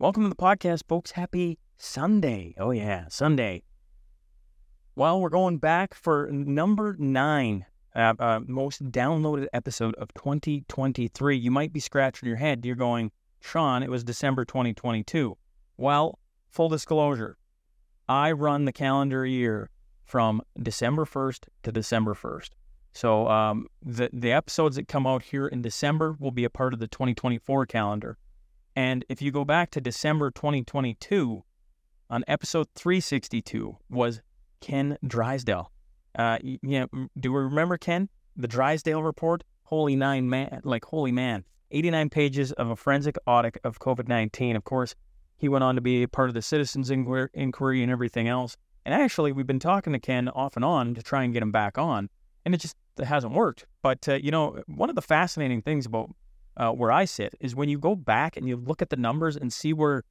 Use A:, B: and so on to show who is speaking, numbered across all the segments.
A: Welcome to the podcast, folks. Happy Sunday. Oh, yeah, Sunday. Well, we're going back for number nine, uh, uh, most downloaded episode of 2023. You might be scratching your head. You're going, Shaun, it was December 2022. Well, full disclosure, I run the calendar year from December 1st to December 1st. So um, the the episodes that come out here in December will be a part of the 2024 calendar. And if you go back to December 2022, on episode 362 was Ken Drysdale. Uh, yeah, do we remember Ken? The Drysdale report? Holy nine man, like holy man. 89 pages of a forensic audit of COVID 19. Of course, he went on to be part of the citizens inquiry and everything else. And actually, we've been talking to Ken off and on to try and get him back on, and it just it hasn't worked. But uh, you know, one of the fascinating things about uh, where I sit is when you go back and you look at the numbers and see where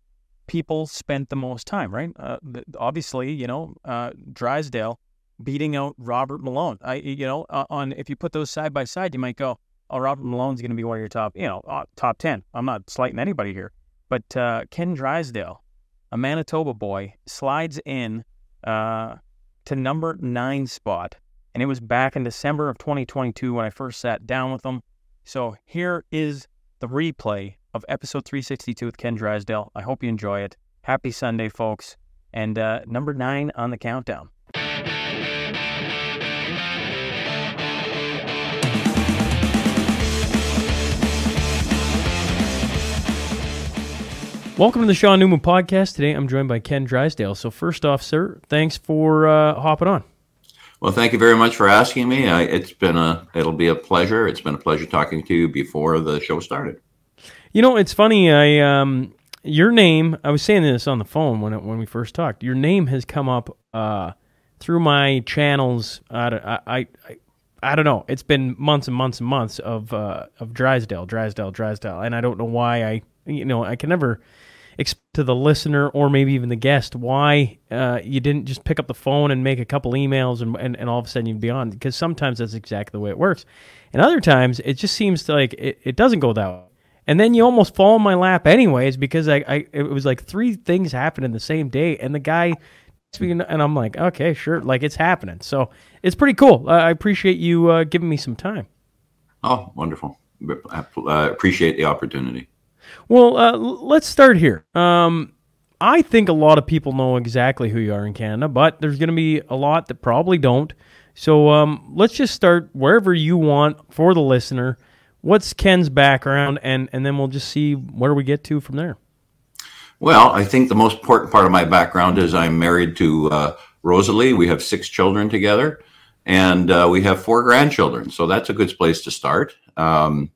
A: people spent the most time. Right? Uh, obviously, you know, uh, Drysdale beating out Robert Malone. I, you know, uh, on if you put those side by side, you might go, "Oh, Robert Malone's going to be one of your top, you know, uh, top ten. I'm not slighting anybody here, but Ken Drysdale, a Manitoba boy, slides in uh, to number nine spot. And it was back in December of 2022 when I first sat down with him. So here is the replay of episode 362 with Ken Drysdale. I hope you enjoy it. Happy Sunday, folks. And uh, number nine on the countdown. Welcome to the Shaun Newman podcast. Today I'm joined by Ken Drysdale. So, first off, sir, thanks for uh, hopping on.
B: Well, thank you very much for asking me. I, it's been a, it'll be a pleasure. It's been a pleasure talking to you before the show started.
A: You know, it's funny. I, um, your name. I was saying this on the phone when it, when we first talked. Your name has come up uh, through my channels. I, I, I, I don't know. It's been months and months and months of uh, of Drysdale, Drysdale, Drysdale, and I don't know why I, you know, I can never to the listener or maybe even the guest why uh, you didn't just pick up the phone and make a couple emails and, and, and all of a sudden you'd be on because sometimes that's exactly the way it works. And other times it just seems like it, it doesn't go that way. And then you almost fall in my lap anyways because I, I it was like three things happened in the same day and the guy and i'm like okay sure like it's happening. So it's pretty cool. I appreciate you uh, giving me some time.
B: Oh wonderful. I appreciate the opportunity
A: well, uh, let's start here. Um, I think a lot of people know exactly who you are in Canada, but there's going to be a lot that probably don't. So um, let's just start wherever you want for the listener. What's Ken's background, and and then we'll just see where we get to from there.
B: Well, I think the most important part of my background is I'm married to uh, Rosalie. We have six children together, and uh, we have four grandchildren. So that's a good place to start. Um,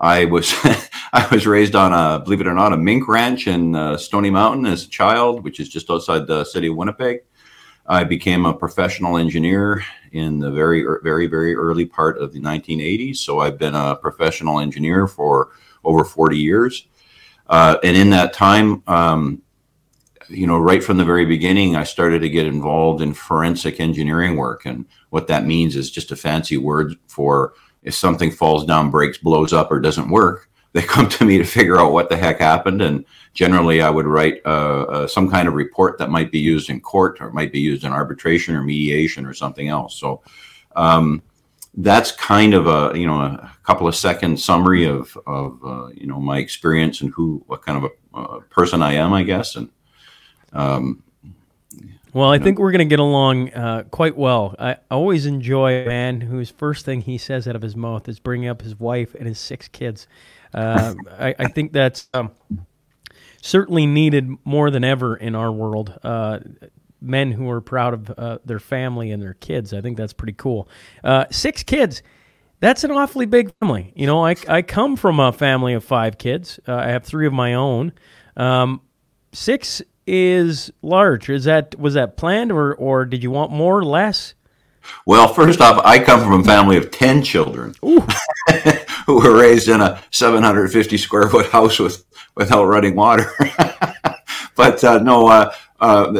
B: I was I was raised on a believe it or not a mink ranch in uh, Stony Mountain as a child, which is just outside the city of Winnipeg. I became a professional engineer in the very very very early part of the 1980s. So I've been a professional engineer for over 40 years, uh, and in that time. Um, you know, right from the very beginning, I started to get involved in forensic engineering work. And what that means is just a fancy word for if something falls down, breaks, blows up, or doesn't work, they come to me to figure out what the heck happened. And generally, I would write uh, uh, some kind of report that might be used in court or might be used in arbitration or mediation or something else. So um, that's kind of a you know a couple of second summary of of uh, you know my experience and who what kind of a person I am, I guess. And um,
A: well, I think we're going to get along uh, quite well. I always enjoy a man whose first thing he says out of his mouth is bringing up his wife and his six kids. Uh, I, I, think that's um, certainly needed more than ever in our world. Uh, men who are proud of uh, their family and their kids. I think that's pretty cool. Uh, six kids. That's an awfully big family. You know, I, I come from a family of five kids. Uh, I have three of my own. Um, six is large. Is that was that planned or or did you want more or less?
B: Well, first off, I come from a family of 10 children who were raised in a 750 square foot house with without running water. but uh, no, uh, uh,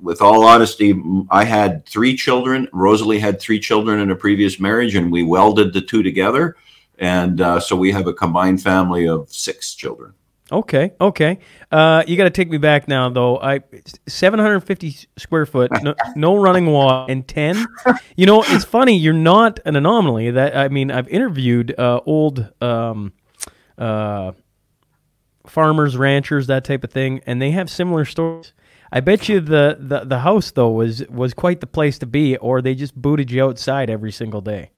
B: with all honesty, I had three children. Rosalie had three children in a previous marriage, and we welded the two together. And uh, so we have a combined family of six children.
A: Okay, okay. Uh, you got to take me back now, though. I 750 square foot, no, no running water, and 10. You know, it's funny. You're not an anomaly. That I mean, I've interviewed uh, old um, uh, farmers, ranchers, that type of thing, and they have similar stories. I bet you the, the, the house though was was quite the place to be, or they just booted you outside every single day.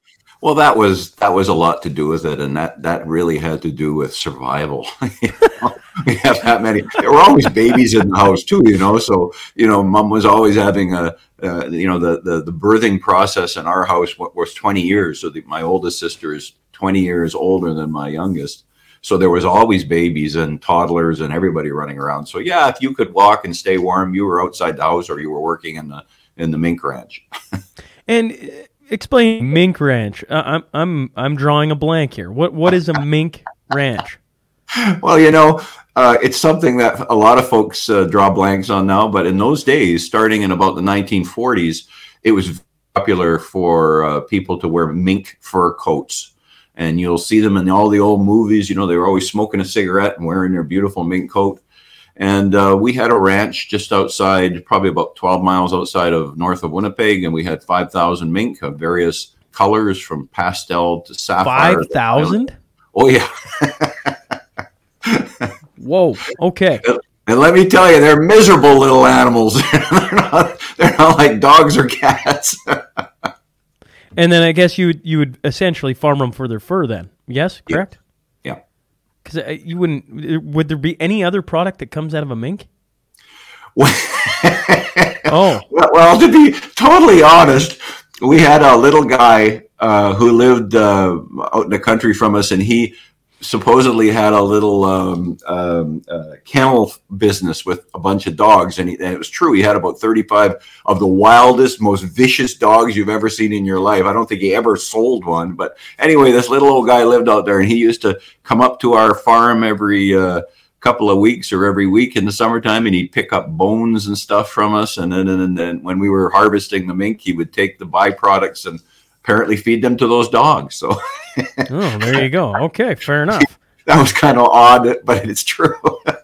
B: Well, that was that was a lot to do with it, and that that really had to do with survival. we have that many. There were always babies in the house too, you know. So you know, mom was always having a, uh, you know, the, the the birthing process in our house was twenty years. So the, my oldest sister is twenty years older than my youngest, so there was always babies and toddlers and everybody running around. So yeah, if you could walk and stay warm, you were outside the house or you were working in the in the mink ranch.
A: and explain mink ranch. Uh, I'm I'm I'm drawing a blank here. What what is a mink ranch?
B: Well, you know, uh, it's something that a lot of folks uh, draw blanks on now. But in those days, starting in about the 1940s, it was popular for uh, people to wear mink fur coats and you'll see them in all the old movies. You know, they were always smoking a cigarette and wearing their beautiful mink coat. And uh, we had a ranch just outside, probably about 12 miles outside of north of Winnipeg, and we had 5,000 mink of various colors from pastel to sapphire.
A: 5,000?
B: Oh, yeah.
A: Whoa. Okay.
B: And let me tell you, they're miserable little animals. they're, not, they're not like dogs or cats.
A: And then I guess you would you would essentially farm them for their fur. Then yes, correct. Because uh, you wouldn't. Would there be any other product that comes out of a mink?
B: oh. Well, well, to be totally honest, we had a little guy uh, who lived uh, out in the country from us, and he supposedly had a little um, um, uh, kennel business with a bunch of dogs, and, he, and, it was true. He had about 35 of the wildest, most vicious dogs you've ever seen in your life. I don't think he ever sold one, but anyway, this little old guy lived out there, and he used to come up to our farm every uh, couple of weeks or every week in the summertime, and he'd pick up bones and stuff from us. And then, and then when we were harvesting the mink, he would take the byproducts and apparently feed them to those dogs. So,
A: oh, there you go. Okay, fair enough.
B: That was kind of odd, but it's true.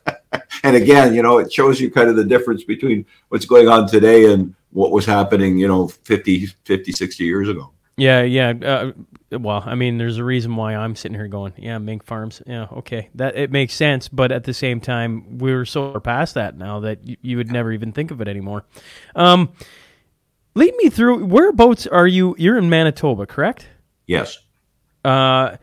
B: and again, you know, it shows you kind of the difference between what's going on today and what was happening, you know, 50, 50 60 years ago.
A: Yeah, yeah. Uh, well, I mean, there's a reason why I'm sitting here going, yeah, mink farms. Yeah, okay, that it makes sense. But at the same time, we're so far past that now that you, you would never even think of it anymore. Um, Lead me through whereabouts are you? You're in Manitoba, correct?
B: Yes.
A: Uh,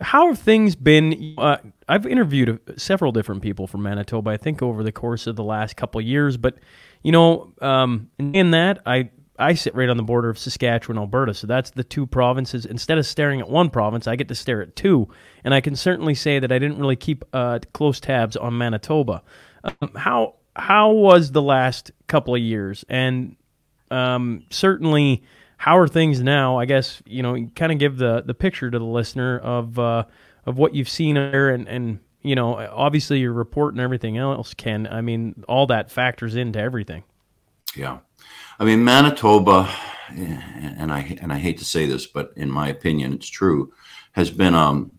A: how have things been? Uh, I've interviewed several different people from Manitoba. I think over the course of the last couple of years, but you know, um, in that I I sit right on the border of Saskatchewan, Alberta, so that's the two provinces. Instead of staring at one province, I get to stare at two, and I can certainly say that I didn't really keep uh, close tabs on Manitoba. Um, how how was the last couple of years, and um, certainly, how are things now? I guess you know, kind of give the the picture to the listener of uh, of what you've seen there, and and you know, obviously your report and everything else. Ken, I mean, all that factors into everything.
B: Yeah, I mean Manitoba, and I and I hate to say this, but in my opinion, it's true, has been um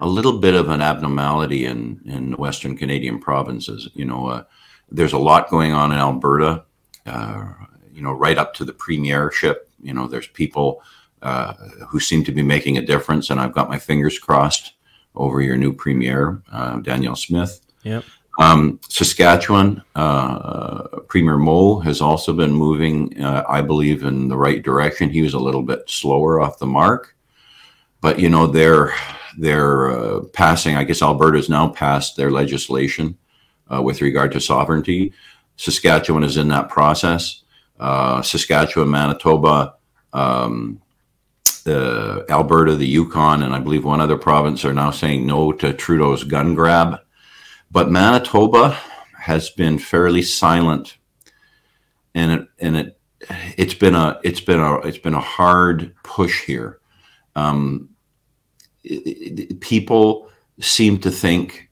B: a little bit of an abnormality in in Western Canadian provinces. You know, uh, there's a lot going on in Alberta. Uh, you know, right up to the premiership. You know, there's people uh, who seem to be making a difference, and I've got my fingers crossed over your new premier, uh, Danielle Smith.
A: Yep.
B: Um, Saskatchewan, uh, Premier Moe has also been moving, uh, I believe, in the right direction. He was a little bit slower off the mark, but you know they're they're uh, passing. I guess Alberta's now passed their legislation uh, with regard to sovereignty. Saskatchewan is in that process uh, Saskatchewan, Manitoba, um, the Alberta, the Yukon, and I believe one other province are now saying no to Trudeau's gun grab. But Manitoba has been fairly silent, and it and it it's been a it's been a it's been a hard push here. Um, it, it, people seem to think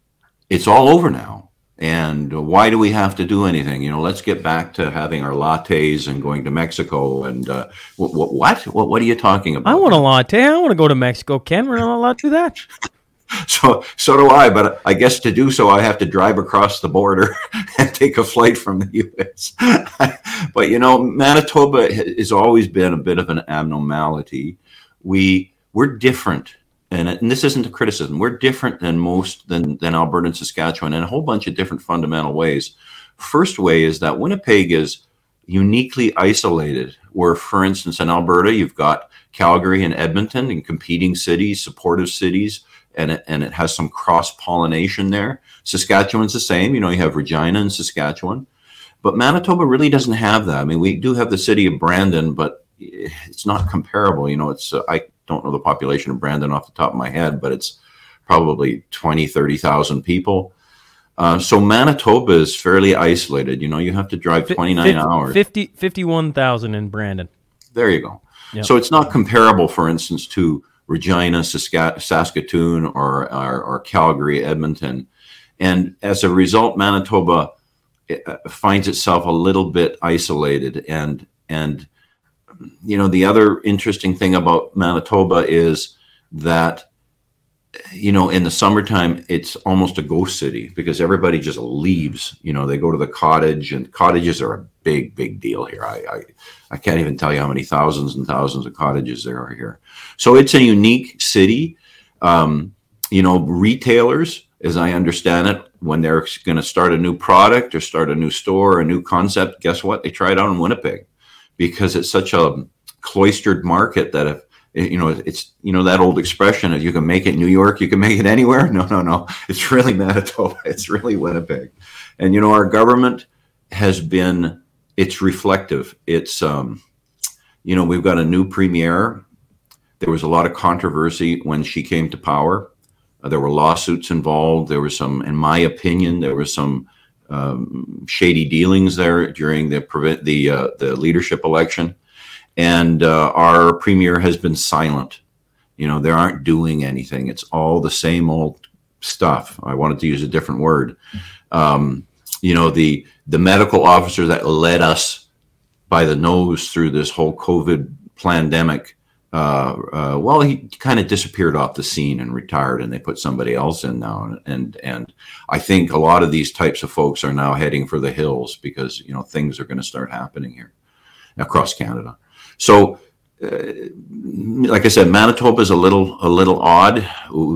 B: it's all over now and why do we have to do anything? You know, let's get back to having our lattes and going to Mexico. And uh, what, what? What? What are you talking about?
A: I want a latte. I want to go to Mexico. Ken, we're not allowed to do that.
B: so so do I. But I guess to do so, I have to drive across the border and take a flight from the U.S. but you know, Manitoba has always been a bit of an abnormality. We we're different. And, and this isn't a criticism. We're different than most than than Alberta and Saskatchewan in a whole bunch of different fundamental ways. First way is that Winnipeg is uniquely isolated. Where, for instance, in Alberta, you've got Calgary and Edmonton and competing cities, supportive cities, and it, and it has some cross pollination there. Saskatchewan's the same. You know, you have Regina and Saskatchewan, but Manitoba really doesn't have that. I mean, we do have the city of Brandon, but it's not comparable. You know, it's uh, I don't know the population of Brandon off the top of my head, but it's probably 20, 30,000 people. Uh, so Manitoba is fairly isolated. You know, you have to drive 29 50, hours.
A: 50, 51,000 in Brandon.
B: There you go. Yep. So it's not comparable, for instance, to Regina, Saskatoon, or, or, or, Calgary, Edmonton. And as a result, Manitoba uh, finds itself a little bit isolated. And, and, you know, the other interesting thing about Manitoba is that you know, in the summertime, it's almost a ghost city because everybody just leaves. You know, they go to the cottage, and cottages are a big, big deal here. I, I, I can't even tell you how many thousands and thousands of cottages there are here. So it's a unique city. Um, you know, retailers, as I understand it, when they're going to start a new product or start a new store or a new concept, guess what? They try it out in Winnipeg because it's such a cloistered market that if you know, it's you know that old expression of you can make it New York, you can make it anywhere. No, no, no. It's really Manitoba. It's really Winnipeg, and you know our government has been. It's reflective. It's um, you know we've got a new premier. There was a lot of controversy when she came to power. Uh, there were lawsuits involved. There was some, in my opinion, there was some um, shady dealings there during the the uh, the leadership election and uh, our premier has been silent. You know, they aren't doing anything. It's all the same old stuff. I wanted to use a different word. Um, you know, the the medical officer that led us by the nose through this whole COVID pandemic. Uh, uh, well, he kind of disappeared off the scene and retired, and they put somebody else in now. And and I think a lot of these types of folks are now heading for the hills because you know things are going to start happening here across Canada. So, uh, like I said, Manitoba is a little a little odd.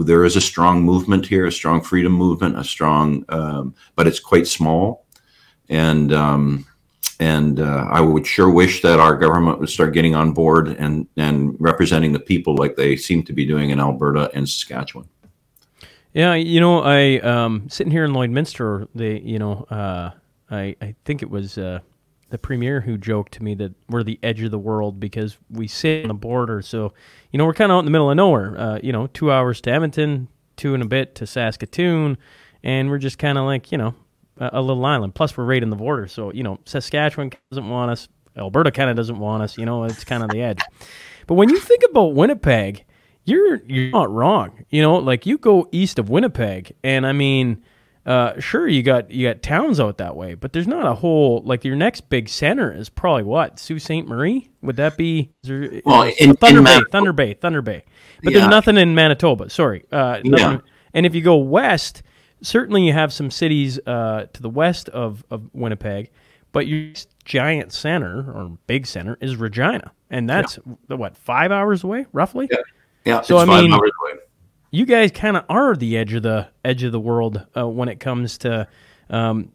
B: There is a strong movement here, a strong freedom movement, a strong, um, but it's quite small, and um, and uh, I would sure wish that our government would start getting on board and and representing the people like they seem to be doing in Alberta and Saskatchewan.
A: Yeah, you know, I um, sitting here in Lloydminster, they, you know, uh, I I think it was uh, the premier who joked to me that we're the edge of the world because we sit on the border. So, you know, we're kind of out in the middle of nowhere. Uh, you know, two hours to Edmonton, two and a bit to Saskatoon, and we're just kind of like, you know, a, little island. Plus, we're right in the border. So, you know, Saskatchewan doesn't want us. Alberta kind of doesn't want us. You know, it's kind of the edge. But when you think about Winnipeg, you're you're not wrong. You know, like you go east of Winnipeg, and I mean uh, sure, you got you got towns out that way, but there's not a whole like your next big center is probably what Sault Ste. Marie. Would that be? There,
B: well, in,
A: Thunder
B: in
A: Bay, Thunder Bay, Thunder Bay. But yeah. there's nothing in Manitoba. Sorry. Uh, yeah. And if you go west, certainly you have some cities uh, to the west of, of Winnipeg, but your giant center or big center is Regina, and that's yeah. what five hours away, roughly.
B: Yeah. Yeah. So I mean,
A: you guys kind of are the edge of the edge of the world uh, when it comes to um,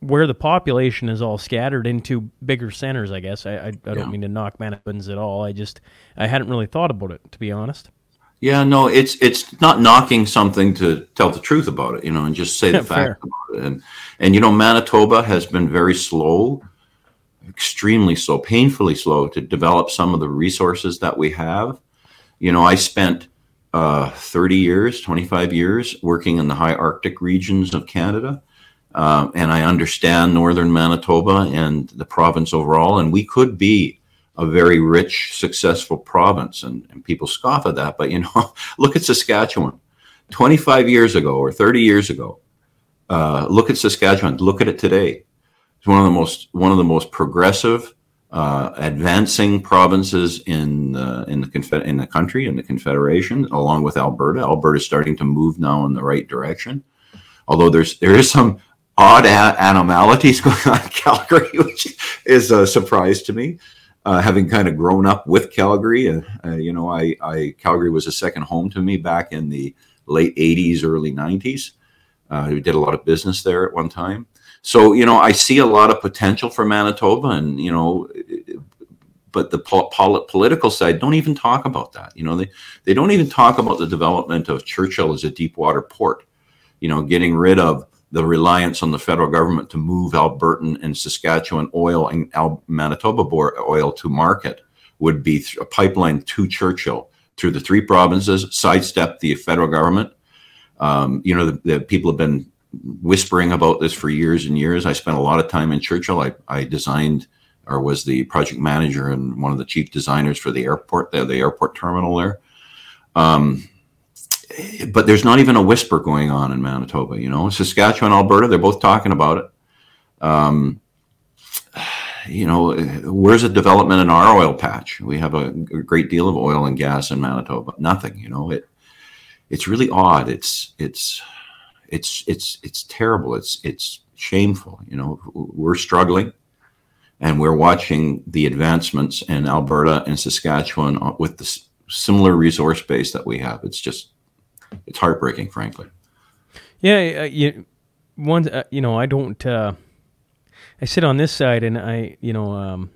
A: where the population is all scattered into bigger centers. I guess I, I, I don't mean to knock Manitobans at all. I just I hadn't really thought about it to be honest.
B: Yeah, no, it's it's not knocking something to tell the truth about it, you know, and just say the fact about it. And and you know, Manitoba has been very slow, extremely slow, painfully slow to develop some of the resources that we have. You know, I spent uh, 30 years, 25 years working in the high Arctic regions of Canada. Uh, and I understand northern Manitoba and the province overall. And we could be a very rich, successful province. And, and people scoff at that. But, you know, look at Saskatchewan. 25 years ago or 30 years ago, uh, look at Saskatchewan. Look at it today. It's one of the most one of the most progressive, uh, advancing provinces in the, in the Confe- in the country in the Confederation, along with Alberta. Alberta is starting to move now in the right direction, although there's there is some odd a- anomalies going on in Calgary, which is a surprise to me. Uh, having kind of grown up with Calgary, uh, uh, you know, I, I, Calgary was a second home to me back in the late '80s, early '90s. Uh, we did a lot of business there at one time, so you know, I see a lot of potential for Manitoba, and you know, but the pol- pol- political side don't even talk about that. You know, they they don't even talk about the development of Churchill as a deep water port. You know, getting rid of the reliance on the federal government to move Albertan and Saskatchewan oil and Al- Manitoba oil to market would be a pipeline to Churchill through the three provinces, sidestep the federal government. Um, you know, the, the, people have been whispering about this for years and years. I spent a lot of time in Churchill. I, I designed or was the project manager and one of the chief designers for the airport there, the airport terminal there. Um, but there's not even a whisper going on in Manitoba. You know, Saskatchewan, Alberta, they're both talking about it. Um, you know, where's the development in our oil patch? We have a, a, great deal of oil and gas in Manitoba. Nothing. You know, it it's really odd. It's it's it's it's it's terrible. It's it's shameful. You know, we're struggling, and we're watching the advancements in Alberta and Saskatchewan with the similar resource base that we have. It's just it's heartbreaking, frankly.
A: Yeah, uh, you one, uh, you know, I don't. Uh, I sit on this side, and I, you know, um,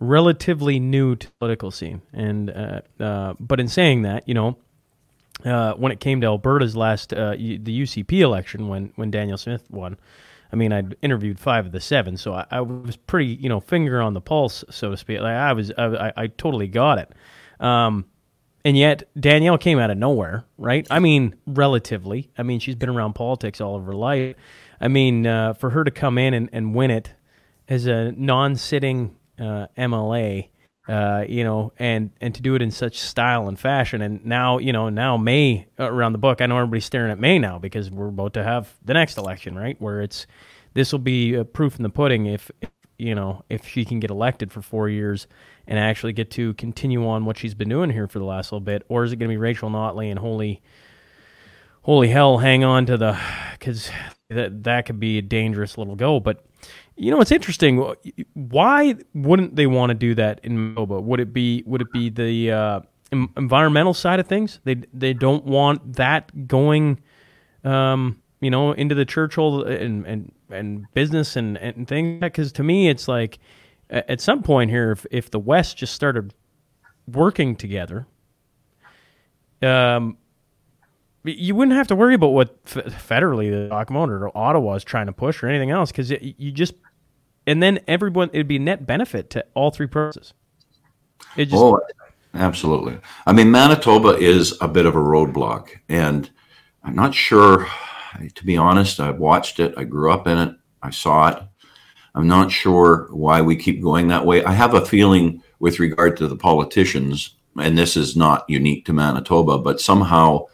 A: relatively new to political scene, and uh, uh, but in saying that, you know, uh, when it came to Alberta's last the UCP election, when when Danielle Smith won, I mean, I'd interviewed five of the seven, so I, I was pretty, you know, finger on the pulse, so to speak. Like I was, I, I totally got it. Um, and yet Danielle came out of nowhere, right? I mean, relatively. I mean, she's been around politics all of her life. I mean, uh, for her to come in and, and win it as a non-sitting uh, MLA, uh, you know, and and to do it in such style and fashion, and now you know now May around the book. I know everybody's staring at May now because we're about to have the next election, right? Where it's this will be proof in the pudding if, if you know if she can get elected for four years and actually get to continue on what she's been doing here for the last little bit, or is it going to be Rachel Notley and holy, holy hell, hang on to the because that that could be a dangerous little go. But you know, it's interesting. Why wouldn't they want to do that in MOBA? Would it be would it be the uh, environmental side of things? They they don't want that going, um, you know, into the Churchill and and and business and and things. Because to me, it's like at some point here, if, if the West just started working together, um, you wouldn't have to worry about what federally the document or Ottawa is trying to push or anything else because you just and then everyone it'd be net benefit to all three processes.
B: It just, oh, absolutely. I mean, Manitoba is a bit of a roadblock, and I'm not sure. To be honest, I've watched it. I grew up in it. I saw it. I'm not sure why we keep going that way. I have a feeling with regard to the politicians, and this is not unique to Manitoba, but somehow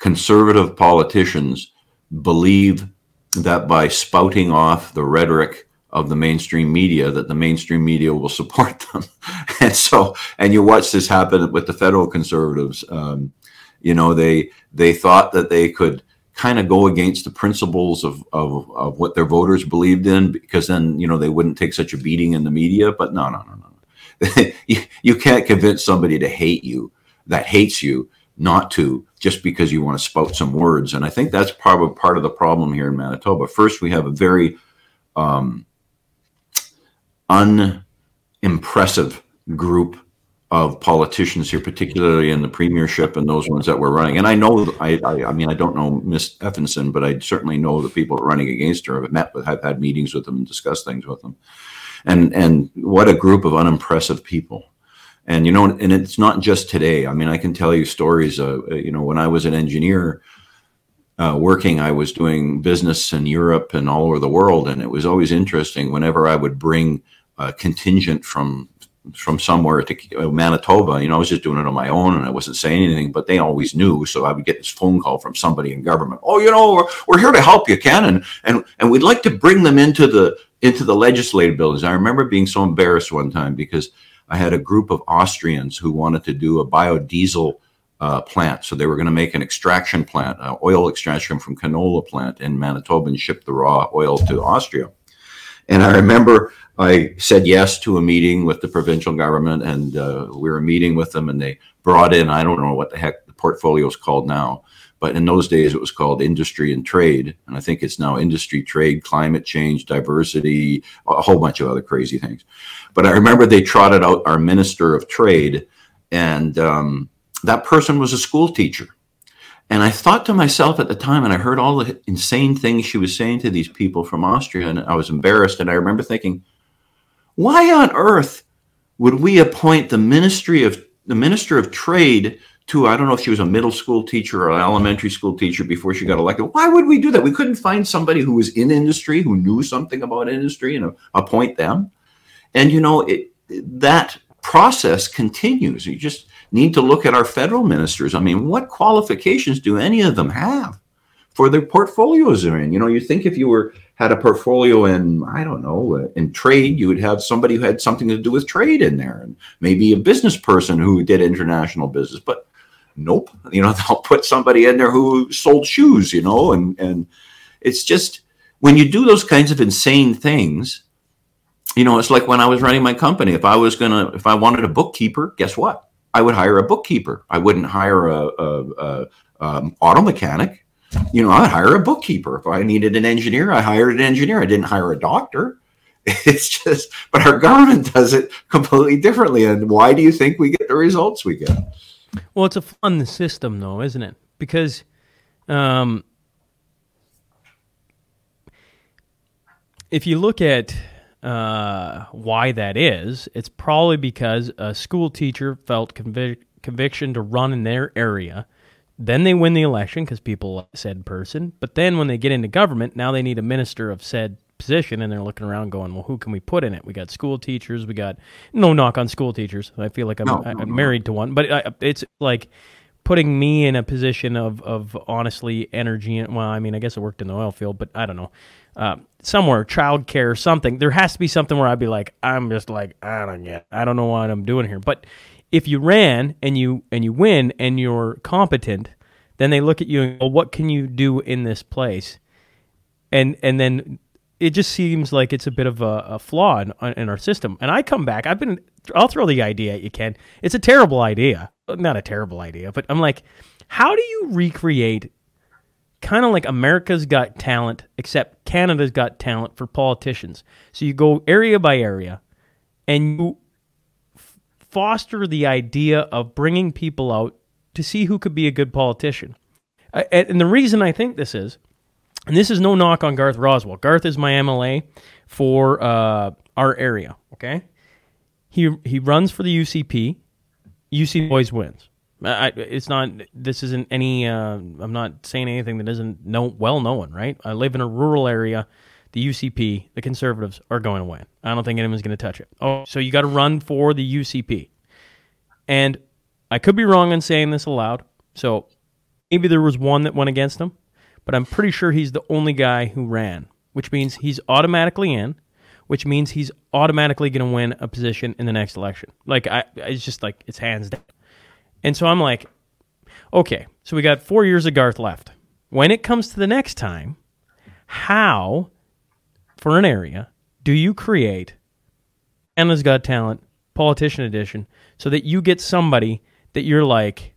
B: conservative politicians believe that by spouting off the rhetoric of the mainstream media that the mainstream media will support them and so and you watch this happen with the federal conservatives um, you know they they thought that they could kind of go against the principles of, of, of what their voters believed in because then you know they wouldn't take such a beating in the media. But no no no no you, you can't convince somebody to hate you that hates you not to just because you want to spout some words. And i think that's probably part of the problem here in manitoba. First we have a very um, unimpressive group of politicians here, particularly in the premiership and those ones that were running. And I know, I, I, I mean, I don't know Miss Stefanson, but I certainly know the people running against her. I've met with, I've had meetings with them and discussed things with them. And and what a group of unimpressive people. And you know, and it's not just today. I mean, I can tell you stories. Uh, you know, when I was an engineer uh, working, I was doing business in Europe and all over the world, and it was always interesting whenever I would bring a contingent from from somewhere to uh, Manitoba. You know, I was just doing it on my own and I wasn't saying anything, but they always knew. So I would get this phone call from somebody in government. Oh, you know, we're, we're here to help you, Ken, and and and we'd like to bring them into the into the legislative buildings. I remember being so embarrassed one time because I had a group of Austrians who wanted to do a biodiesel uh, plant. So they were going to make an extraction plant, uh, oil extraction from canola plant in Manitoba and ship the raw oil to Austria. And I remember I said yes to a meeting with the provincial government, and uh, we were meeting with them, and they brought in I don't know what the heck the portfolio is called now, but in those days it was called industry and trade, and I think it's now industry, trade, climate change, diversity, a whole bunch of other crazy things. But I remember they trotted out our minister of trade, and um, that person was a school teacher. And I thought to myself at the time, and I heard all the insane things she was saying to these people from Austria, and I was embarrassed. And I remember thinking, why on earth would we appoint the ministry of the minister of trade to I don't know if she was a middle school teacher or an elementary school teacher before she got elected. Why would we do that? We couldn't find somebody who was in industry who knew something about industry and appoint them. And you know it, that process continues. You just need to look at our federal ministers. I mean, what qualifications do any of them have for their portfolios they're in? You know, you think if you were had a portfolio in I don't know uh, in trade, you would have somebody who had something to do with trade in there, and maybe a business person who did international business. But nope, you know, they'll put somebody in there who sold shoes, you know, and and it's just when you do those kinds of insane things you know, it's like when I was running my company. If I was gonna, if I wanted a bookkeeper, guess what? I would hire a bookkeeper. I wouldn't hire a, a, a um, auto mechanic. You know, I'd hire a bookkeeper. If I needed an engineer, I hired an engineer. I didn't hire a doctor. It's just, but our government does it completely differently. And why do you think we get the results we get?
A: Well, it's a fun system, though, isn't it? Because um, if you look at uh, why that is, it's probably because a school teacher felt convic- conviction to run in their area. Then they win the election because people like said person. But then when they get into government, now they need a minister of said position, and they're looking around going, "Well, who can we put in it?" We got school teachers. We got no knock on school teachers. I feel like I'm, no, I'm married to one, but I, it's like putting me in a position of of honestly energy. And well, I mean, I guess I worked in the oil field, but I don't know uh, somewhere, childcare, or something. There has to be something where I'd be like, I'm just like, I don't get, I don't know what I'm doing here. But if you ran and you and you win and you're competent, then they look at you and go, what can you do in this place? And and then it just seems like it's a bit of a, a flaw in, in, our system. And I come back, I've been, I'll throw the idea at you, Ken. It's a terrible idea, not a terrible idea, but I'm like, how do you recreate kind of like America's Got Talent, except Canada's Got Talent for politicians. So you go area by area and you foster the idea of bringing people out to see who could be a good politician. And the reason I think this is, and this is no knock on Garth Rowswell. Garth is my MLA for uh, our area. Okay, he he runs for the UCP. UC always wins. I, it's not. This isn't any. Uh, I'm not saying anything that isn't no well known, right? I live in a rural area. The UCP, the Conservatives, are going to win. I don't think anyone's going to touch it. Oh, so you got to run for the UCP, and I could be wrong in saying this aloud. So maybe there was one that went against him, but I'm pretty sure he's the only guy who ran, which means he's automatically in. Which means he's automatically going to win a position in the next election. Like I, it's just like it's hands down. And so I'm like, okay, so we got four years of Garth left. When it comes to the next time, how, for an area, do you create Anna's Got Talent, Politician Edition, so that you get somebody that you're like,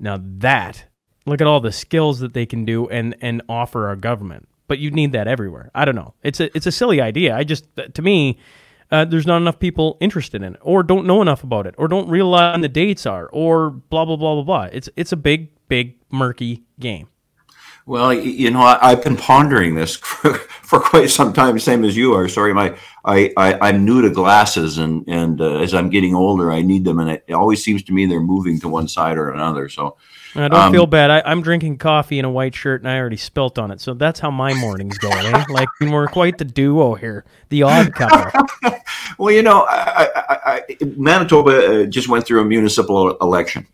A: now that, look at all the skills that they can do and, and offer our government. But you need that everywhere. I don't know. It's a it's a silly idea. I just to me, uh, there's not enough people interested in it, or don't know enough about it, or don't realize when the dates are, or blah blah blah blah blah. It's it's a big big murky game.
B: Well, you know, I, have been pondering this for, for, quite some time, same as you are. Sorry, my I, I am new to glasses, and and uh, as I'm getting older, I need them, and it, always seems to me they're moving to one side or another. So
A: I don't um, feel bad. I, am drinking coffee in a white shirt, and I already spilt on it. So that's how my morning's going. Eh? Like we're quite the duo here, the odd couple.
B: well, you know, I, I, Manitoba uh, just went through a municipal election,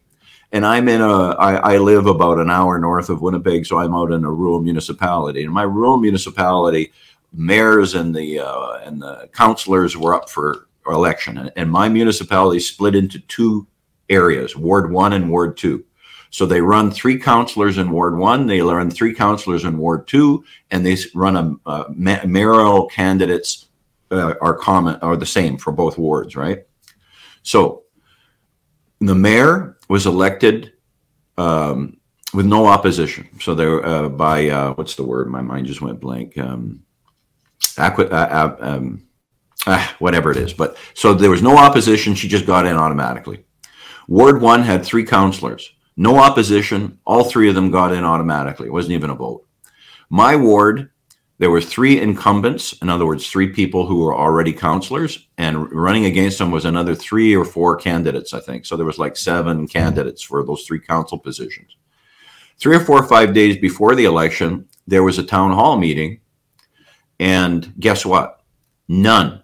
B: and I'm in a. I, I live about an hour north of Winnipeg, so I'm out in a rural municipality, and my rural municipality mayors and the uh, and the councilors were up for election, and my municipality split into two areas: Ward One and Ward Two. So they run three councilors in Ward One, they run three councilors in Ward Two, and they run a, a mayoral candidates uh, are common are the same for both wards, right? So the mayor was elected um, with no opposition. So there uh, by uh, what's the word? My mind just went blank. Um, acqui- uh, uh, um, ah, whatever it is. But so there was no opposition. She just got in automatically. Ward one had three councilors, no opposition. All three of them got in automatically. It wasn't even a vote. My ward, there were three incumbents. In other words, three people who were already councilors, and running against them was another three or four candidates. I think so. There was like seven candidates for those three council positions. Three or four or five days before the election, there was a town hall meeting, and guess what? None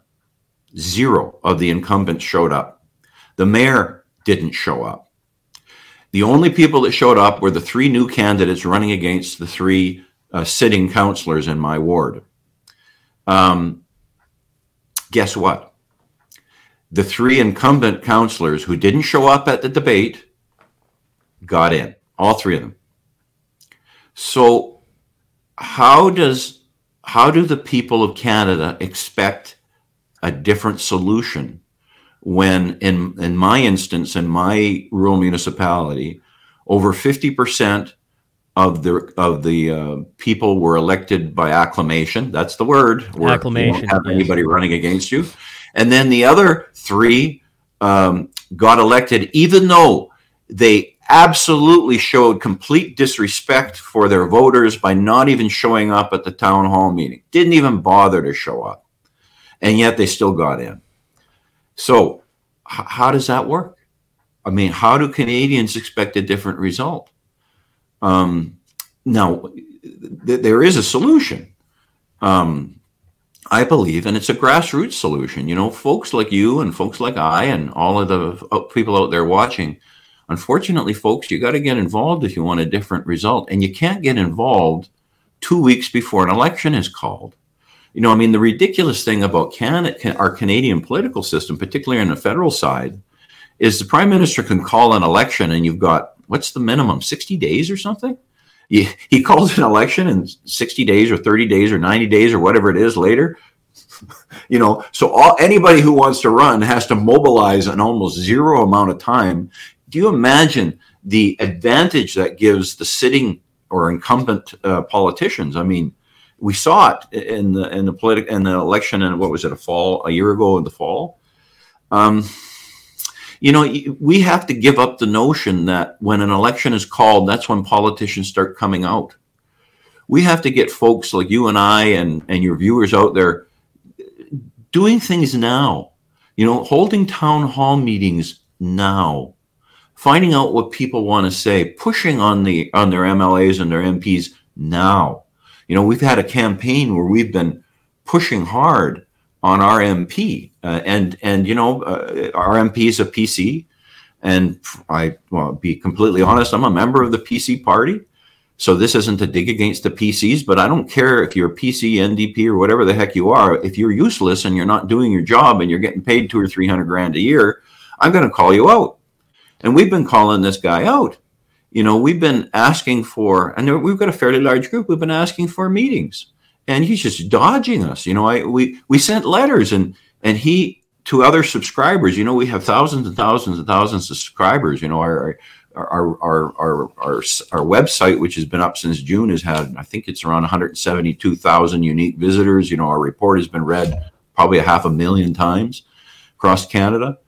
B: Zero of the incumbents showed up. The mayor didn't show up. The only people that showed up were the three new candidates running against the three uh, sitting councilors in my ward. Um, guess what? The three incumbent councilors who didn't show up at the debate got in, all three of them. So, how does how do the people of Canada expect a different solution when in in my instance in my rural municipality over 50% of the of the uh, people were elected by acclamation that's the word
A: where acclamation you
B: don't have yes. anybody running against you and then the other three um, got elected even though they absolutely showed complete disrespect for their voters by not even showing up at the town hall meeting didn't even bother to show up and yet they still got in. So, h- how does that work? I mean, how do Canadians expect a different result? Um, now, th- there is a solution, um, I believe, and it's a grassroots solution. You know, folks like you and folks like I and all of the uh, people out there watching. Unfortunately, folks, you got to get involved if you want a different result, and you can't get involved two weeks before an election is called. You know, I mean, the ridiculous thing about Canada, our Canadian political system, particularly on the federal side, is the prime minister can call an election and you've got what's the minimum 60 days or something? He, he calls an election in 60 days or 30 days or 90 days or whatever it is later. You know so all, anybody who wants to run has to mobilize an almost zero amount of time. Do you imagine the advantage that gives the sitting or incumbent uh, politicians? I mean we saw it in the in the political in the election and what was it a fall a year ago in the fall. Um, you know we have to give up the notion that when an election is called that's when politicians start coming out. We have to get folks like you and i and and your viewers out there doing things now. You know holding town hall meetings now. Finding out what people want to say pushing on the on their mlas and their mps now. You know, we've had a campaign where we've been pushing hard on our MP, uh, and and you know, uh, our MP is a PC, and I well, be completely honest, I'm a member of the PC party. So this isn't a dig against the PCs, but I don't care if you're a PC, NDP, or whatever the heck you are. If you're useless and you're not doing your job and you're getting paid two or three hundred grand a year, I'm going to call you out. And we've been calling this guy out you know, we've been asking for, and we've got a fairly large group. We've been asking for meetings, and he's just dodging us. You know, I we we sent letters, and and he to other subscribers. You know, we have thousands and thousands and thousands of subscribers. You know, our our our our our, our, website, which has been up since June, has had I think it's around 172,000 unique visitors. You know, our report has been read probably a half a million times across Canada,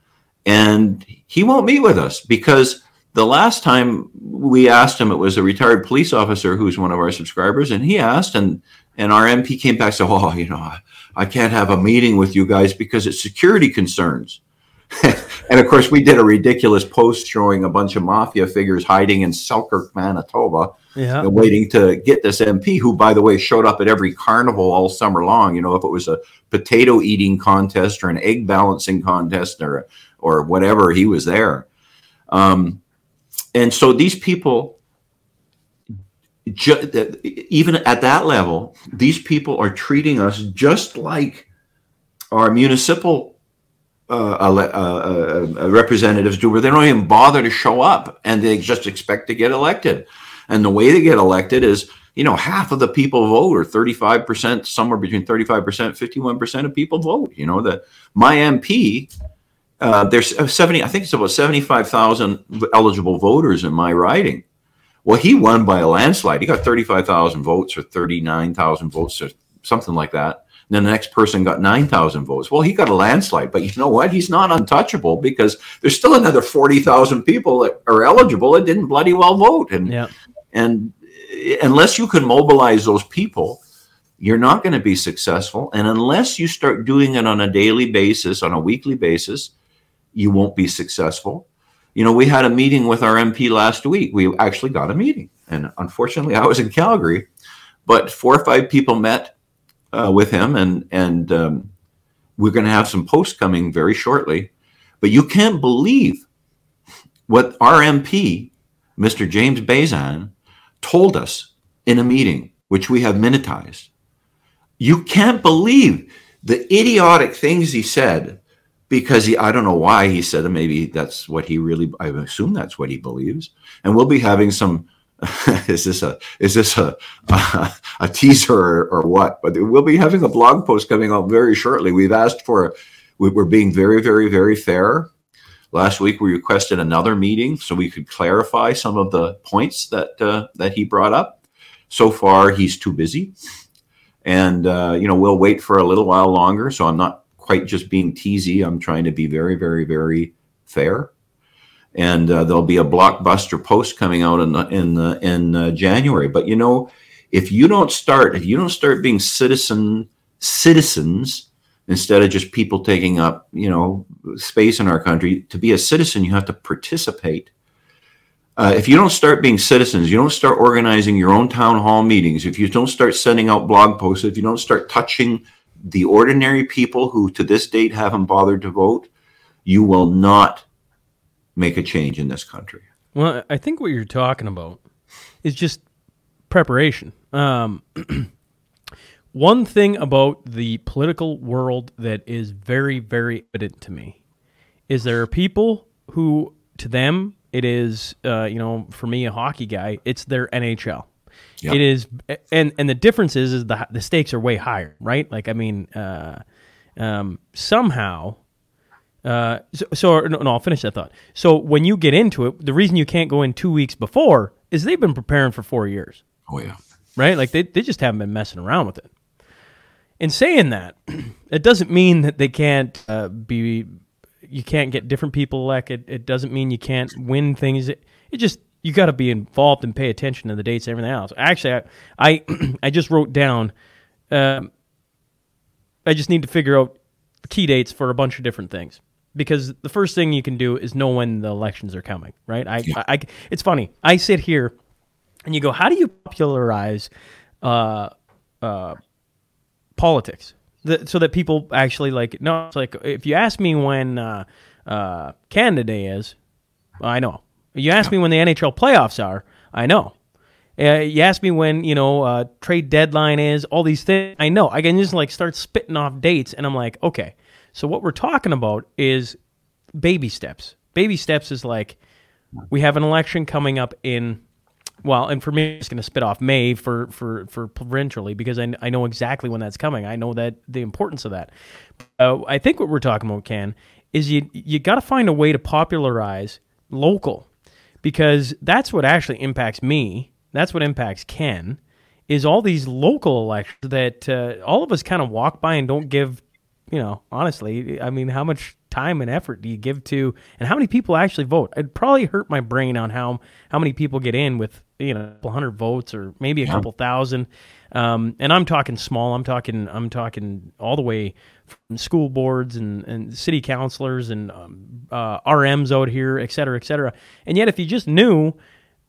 B: and he won't meet with us because the last time we asked him, it was a retired police officer who's one of our subscribers, and he asked, and and our MP came back and said, "Oh, you know, I can't have a meeting with you guys because it's security concerns." and of course, we did a ridiculous post showing a bunch of mafia figures hiding in Selkirk, Manitoba, yeah. waiting to get this MP, who, by the way, showed up at every carnival all summer long. You know, if it was a potato eating contest or an egg balancing contest or or whatever, he was there. Um, and so these people ju- even at that level, these people are treating us just like our municipal uh, uh, uh, representatives do, where they don't even bother to show up and they just expect to get elected. And the way they get elected is, you know, half of the people vote, or 35%, somewhere between 35%, 51% of people vote. You know, that my MP, uh, there's 70, I think it's about 75,000 eligible voters in my riding. Well, he won by a landslide. He got 35,000 votes or 39,000 votes or something like that. And then the next person got 9,000 votes. Well, he got a landslide, but you know what? He's not untouchable because there's still another 40,000 people that are eligible that didn't bloody well vote. And, yeah. and unless you can mobilize those people, you're not going to be successful. And unless you start doing it on a daily basis, on a weekly basis, you won't be successful. You know, we had a meeting with our MP last week. We actually got a meeting. And unfortunately, I was in Calgary, but four or five people met uh, with him, and and um, we're going to have some posts coming very shortly. But you can't believe what our MP, Mr. James Bezan, told us in a meeting, which we have minutized. You can't believe the idiotic things he said because he, I don't know why he said it. Maybe that's what he really, I assume that's what he believes. And we'll be having some is this a is this a a, a teaser or, what? But we'll be having a blog post coming out very shortly. We've asked for we, we're being very very very fair. Last week we requested another meeting so we could clarify some of the points that uh, that he brought up. So far he's too busy, and uh, you know we'll wait for a little while longer. So I'm not quite just being teasy. I'm trying to be very very very fair and uh, there'll be a blockbuster post coming out in in in uh, January. But you know, if you don't start, if you don't start being citizen citizens instead of just people taking up you know space in our country, to be a citizen, you have to participate. Uh, if you don't start being citizens, you don't start organizing your own town hall meetings, if you don't start sending out blog posts, if you don't start touching the ordinary people who to this date haven't bothered to vote, you will not make a change in this country.
A: Well, I think what you're talking about is just preparation. Um, one thing about the political world that is very, very evident to me is there are people who, to them, it is, uh, you know, for me, a hockey guy, it's their NHL. It is, and and the difference is, is the the stakes are way higher, right? Like, I mean, uh, um, somehow uh, so, so no, no, I'll finish that thought. So when you get into it, the reason you can't go in two weeks before is they've been preparing for four years.
B: Oh yeah,
A: right. Like they they just haven't been messing around with it. In saying that, it doesn't mean that they can't uh, be. You can't get different people elected. It doesn't mean you can't win things. It, it just you got to be involved and pay attention to the dates and everything else. Actually, I I, I just wrote down. Um, I just need to figure out key dates for a bunch of different things because the first thing you can do is know when the elections are coming, right? I, yeah. I, I it's funny. I sit here and you go, how do you popularize uh, uh, politics the, so that people actually like? No, it's like if you ask me when uh, uh, Canada Day is, I know. You ask me when the NHL playoffs are, I know. Uh, you ask me when you know uh, trade deadline is, all these things. I know. I can just like start spitting off dates, and I'm like, okay. So what we're talking about is baby steps. Baby steps is like we have an election coming up in well, and for me, it's going to spit off May for for for provincially because I, I know exactly when that's coming. I know that the importance of that. Uh, I think what we're talking about, Ken, is you you got to find a way to popularize local because that's what actually impacts me. That's what impacts Ken. Is all these local elections that uh, all of us kind of walk by and don't give you know, honestly, I mean, how much time and effort do you give to, and how many people actually vote? It'd probably hurt my brain on how how many people get in with you know a couple hundred votes or maybe a yeah. couple thousand. Um, and I'm talking small. I'm talking. I'm talking all the way from school boards and, and city councilors and um, uh, RMs out here, et cetera, et cetera. And yet, if you just knew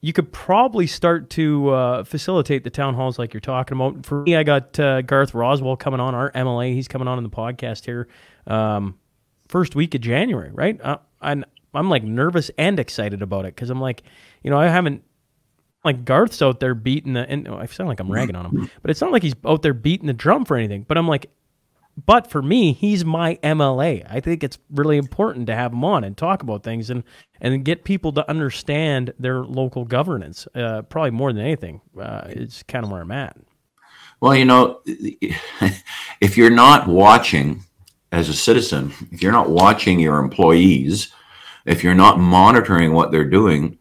A: you could probably start to uh, facilitate the town halls like you're talking about. For me, I got uh, Garth Rowswell coming on our MLA. He's coming on in the podcast here, um, first week of January, right? Uh, I'm I'm like nervous and excited about it because I'm like, you know, I haven't like Garth's out there beating the. And oh, I sound like I'm ragging on him, but it's not like he's out there beating the drum for anything. But I'm like, but for me, he's my MLA. I think it's really important to have him on and talk about things and and get people to understand their local governance. Uh, probably more than anything, uh, it's kind of where I'm at.
B: Well, you know, if you're not watching as a citizen, if you're not watching your employees, if you're not monitoring what they're doing,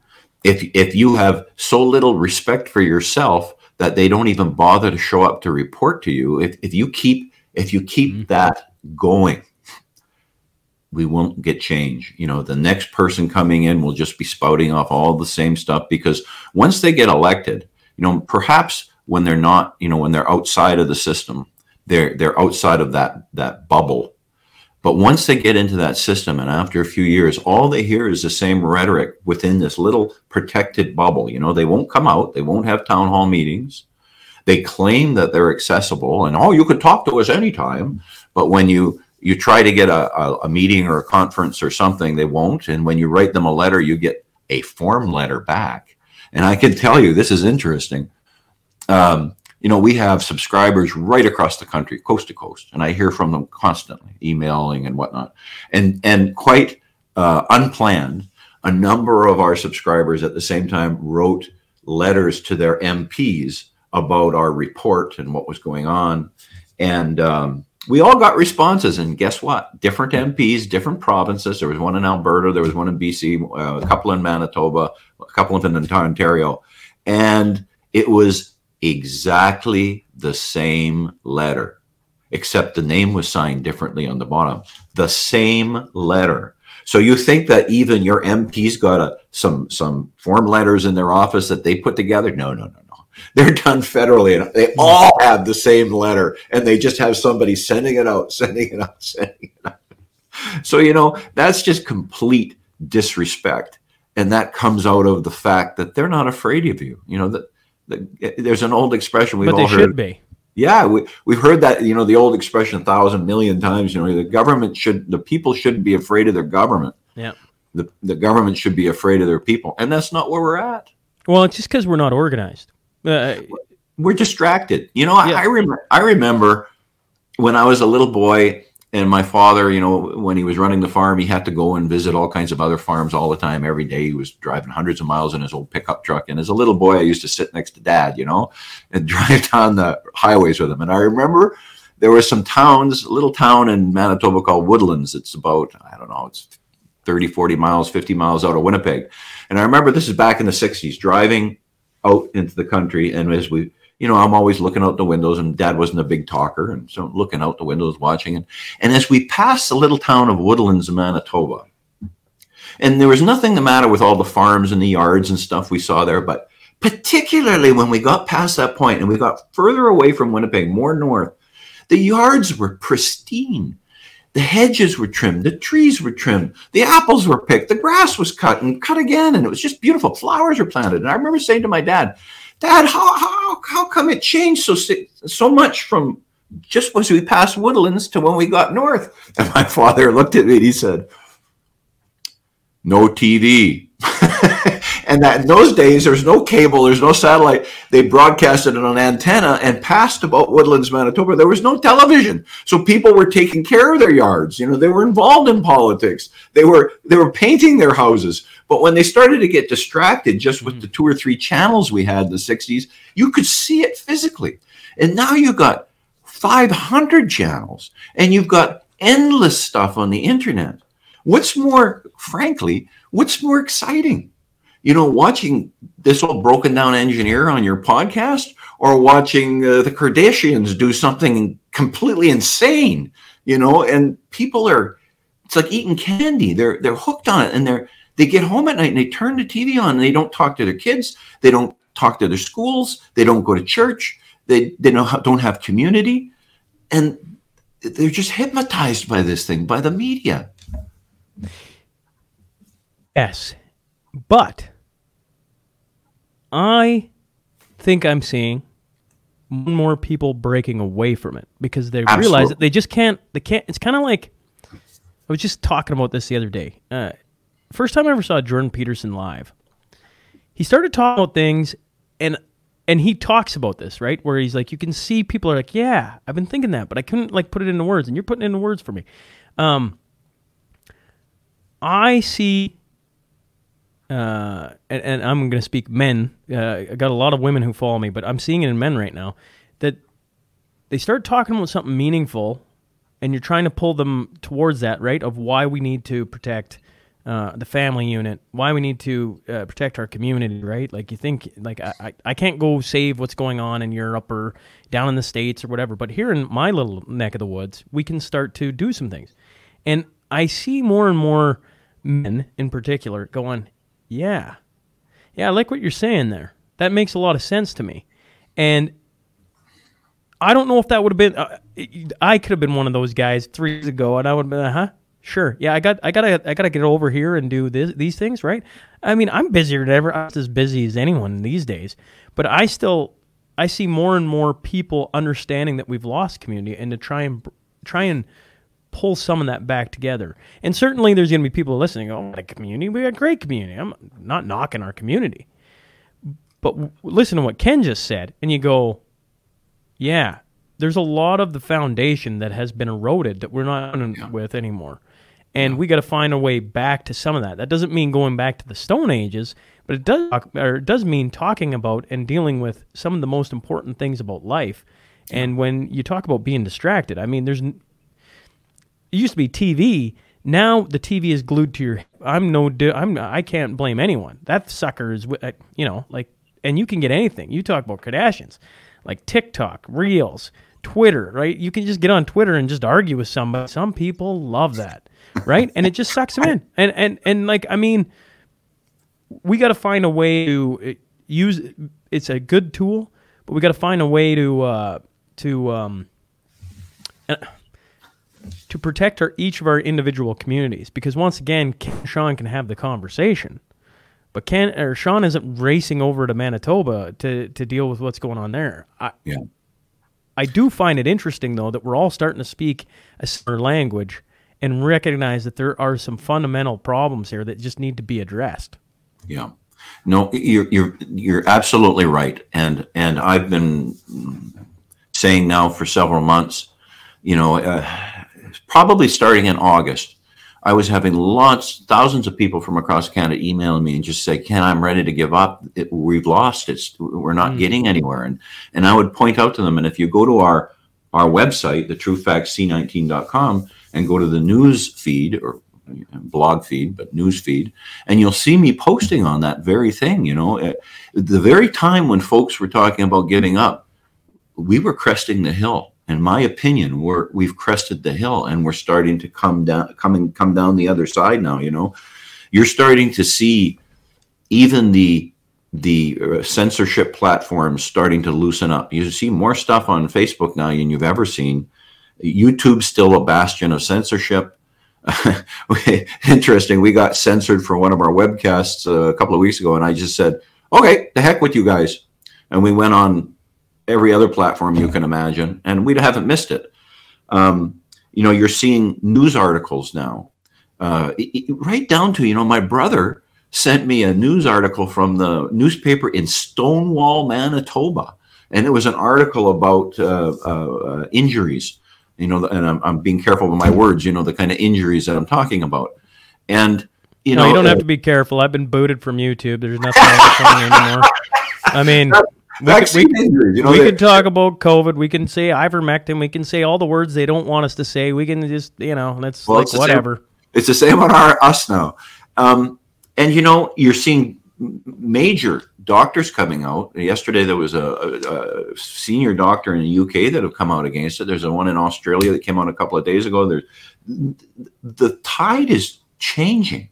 B: if if you have so little respect for yourself that they don't even bother to show up to report to you, if if you keep if you keep mm-hmm. that going, we won't get change. You know, the next person coming in will just be spouting off all the same stuff because once they get elected, you know, perhaps when they're not, you know, when they're outside of the system, they're they're outside of that that bubble but once they get into that system, and after a few years, all they hear is the same rhetoric within this little protected bubble. You know, they won't come out, they won't have town hall meetings. They claim that they're accessible, and oh, you could talk to us anytime. But when you you try to get a, a, a meeting or a conference or something, they won't. And when you write them a letter, you get a form letter back. And I can tell you, this is interesting. Um, you know, we have subscribers right across the country, coast to coast, and I hear from them constantly, emailing and whatnot. And and quite uh, unplanned, a number of our subscribers at the same time wrote letters to their MPs about our report and what was going on, and um, we all got responses. And guess what? Different MPs, different provinces. There was one in Alberta, there was one in BC, uh, a couple in Manitoba, a couple in Ontario, and it was exactly the same letter, except the name was signed differently on the bottom. The same letter. So you think that even your MPs got a, some some form letters in their office that they put together? No, no, no, no. They're done federally, and they hmm. all have the same letter, and they just have somebody sending it out, sending it out, sending it out. So you know that's just complete disrespect, and that comes out of the fact that they're not afraid of you. You know that there's an old expression we've
A: but
B: all
A: heard. should be.
B: Yeah, we, we've heard that, you know, the old expression a thousand million times, you know, the government should, the people shouldn't be afraid of their government.
A: Yeah.
B: The, the government should be afraid of their people. And that's not where we're at.
A: Well, it's just because we're not organized. Uh,
B: we're distracted. You know, yeah. I, I, remember, I remember when I was a little boy and my father, you know, when he was running the farm, he had to go and visit all kinds of other farms all the time. Every day he was driving hundreds of miles in his old pickup truck. And as a little boy, I used to sit next to dad, you know, and drive down the highways with him. And I remember there were some towns, a little town in Manitoba called Woodlands. It's about, I don't know, it's 30, 40 miles, 50 miles out of Winnipeg. And I remember this is back in the 60s, driving out into the country. And as we, you know, I'm always looking out the windows, and Dad wasn't a big talker, and so I'm looking out the windows, watching. And, and as we passed the little town of Woodlands, Manitoba, and there was nothing the matter with all the farms and the yards and stuff we saw there, but particularly when we got past that point and we got further away from Winnipeg, more north, the yards were pristine. The hedges were trimmed, the trees were trimmed, the apples were picked, the grass was cut and cut again, and it was just beautiful. Flowers were planted. And I remember saying to my dad, Dad, how, how, how come it changed so, so much from just as we passed Woodlands to when we got north? And my father looked at me and he said, No TV. and that in those days, there's no cable, there's no satellite. They broadcasted it on antenna and passed about Woodlands, Manitoba. There was no television, so people were taking care of their yards. You know, they were involved in politics. They were they were painting their houses. But when they started to get distracted just with mm-hmm. the two or three channels we had in the 60s, you could see it physically. And now you've got 500 channels and you've got endless stuff on the internet. What's more, frankly, what's more exciting? You know, watching this old broken down engineer on your podcast or watching uh, the Kardashians do something completely insane, you know, and people are, it's like eating candy. They're, they're hooked on it and they're, they get home at night and they turn the TV on and they don't talk to their kids. They don't talk to their schools. They don't go to church. They, they don't, don't have community. And they're just hypnotized by this thing, by the media.
A: Yes. But I think I'm seeing more people breaking away from it because they Absolutely. realize that they just can't, they can't, it's kind of like, I was just talking about this the other day. Uh, first time I ever saw Jordan Peterson live, he started talking about things and and he talks about this right? Where he's like you can see people are like yeah i've been thinking that but i couldn't like put it into words and you're putting it into words for me. Um i see uh and, and i'm going to speak men uh, i got a lot of women who follow me but i'm seeing it in men right now that they start talking about something meaningful and you're trying to pull them towards that right of why we need to protect uh, the family unit, why we need to uh, protect our community, right? Like you think, like I, I, can't go save what's going on in Europe or down in the states or whatever, but here in my little neck of the woods, we can start to do some things, and I see more and more men, in particular, going, yeah, yeah, I like what you're saying there. That makes a lot of sense to me, and I don't know if that would have been. Uh, I could have been one of those guys three years ago, and I would have been, huh? Sure. Yeah, I got I gotta I gotta get over here and do this, these things, right? I mean, I'm busier than ever. I'm as busy as anyone these days. But I still I see more and more people understanding that we've lost community and to try and try and pull some of that back together. And certainly there's going to be people listening, oh, a community, we got great community. I'm not knocking our community. But w- listen to what Ken just said and you go, yeah, there's a lot of the foundation that has been eroded that we're not yeah. with anymore and we got to find a way back to some of that. That doesn't mean going back to the Stone Ages, but it does or it does mean talking about and dealing with some of the most important things about life. And when you talk about being distracted, I mean, there's it used to be TV. Now the TV is glued to your. I'm no. I'm. I can't blame anyone. That sucker is. Uh, you know, like, and you can get anything. You talk about Kardashians, like TikTok, Reels, Twitter, right? You can just get on Twitter and just argue with somebody. Some people love that right? And it just sucks them in. And and and like I mean, we got to find a way to use. It's a good tool, but we got to find a way to uh, to um, uh, to protect our each of our individual communities. Because once again, Ken Shaun can have the conversation, but Ken or Shaun isn't racing over to Manitoba to to deal with what's going on there. I,
B: yeah.
A: I do find it interesting though that we're all starting to speak a similar language and recognize that there are some fundamental problems here that just need to be addressed.
B: Yeah. No, you're you're you're absolutely right, and and I've been saying now for several months, you know, uh, probably starting in August, I was having lots, thousands of people from across Canada emailing me and just say, "Ken, I'm ready to give up. It, we've lost. It's we're not mm. getting anywhere." And and I would point out to them, and if you go to our our website, the truefactsc19.com, and go to the news feed or blog feed, but news feed, and you'll see me posting on that very thing. You know, at the very time when folks were talking about getting up, we were cresting the hill. In my opinion, we're we've crested the hill and we're starting to come down, coming come down the other side now. You know, you're starting to see even the the uh, censorship platforms starting to loosen up. You see more stuff on Facebook now than you've ever seen YouTube's still a bastion of censorship. Interesting. We got censored for one of our webcasts uh, a couple of weeks ago, and I just said, "Okay, the heck with you guys," and we went on every other platform you can imagine, and we haven't missed it. Um, you know, you're seeing news articles now, uh, right down to you know, my brother sent me a news article from the newspaper in Stonewall, Manitoba, and it was an article about uh, uh injuries you know, and I'm, I'm being careful with my words, you know, the kind of injuries that I'm talking about. And, you
A: no,
B: know,
A: you don't uh, have to be careful. I've been booted from YouTube. There's nothing anymore. I mean, we, could, we, injuries, you know, we can talk about COVID. We can say ivermectin. We can say all the words they don't want us to say. We can just, you know, that's well, like it's whatever.
B: Same, it's the same on our us now. Um, and you know, you're seeing major doctors coming out. Yesterday, there was a, a, a, senior doctor in the UK that have come out against it. There's a one in Australia that came out a couple of days ago. There's the tide is changing.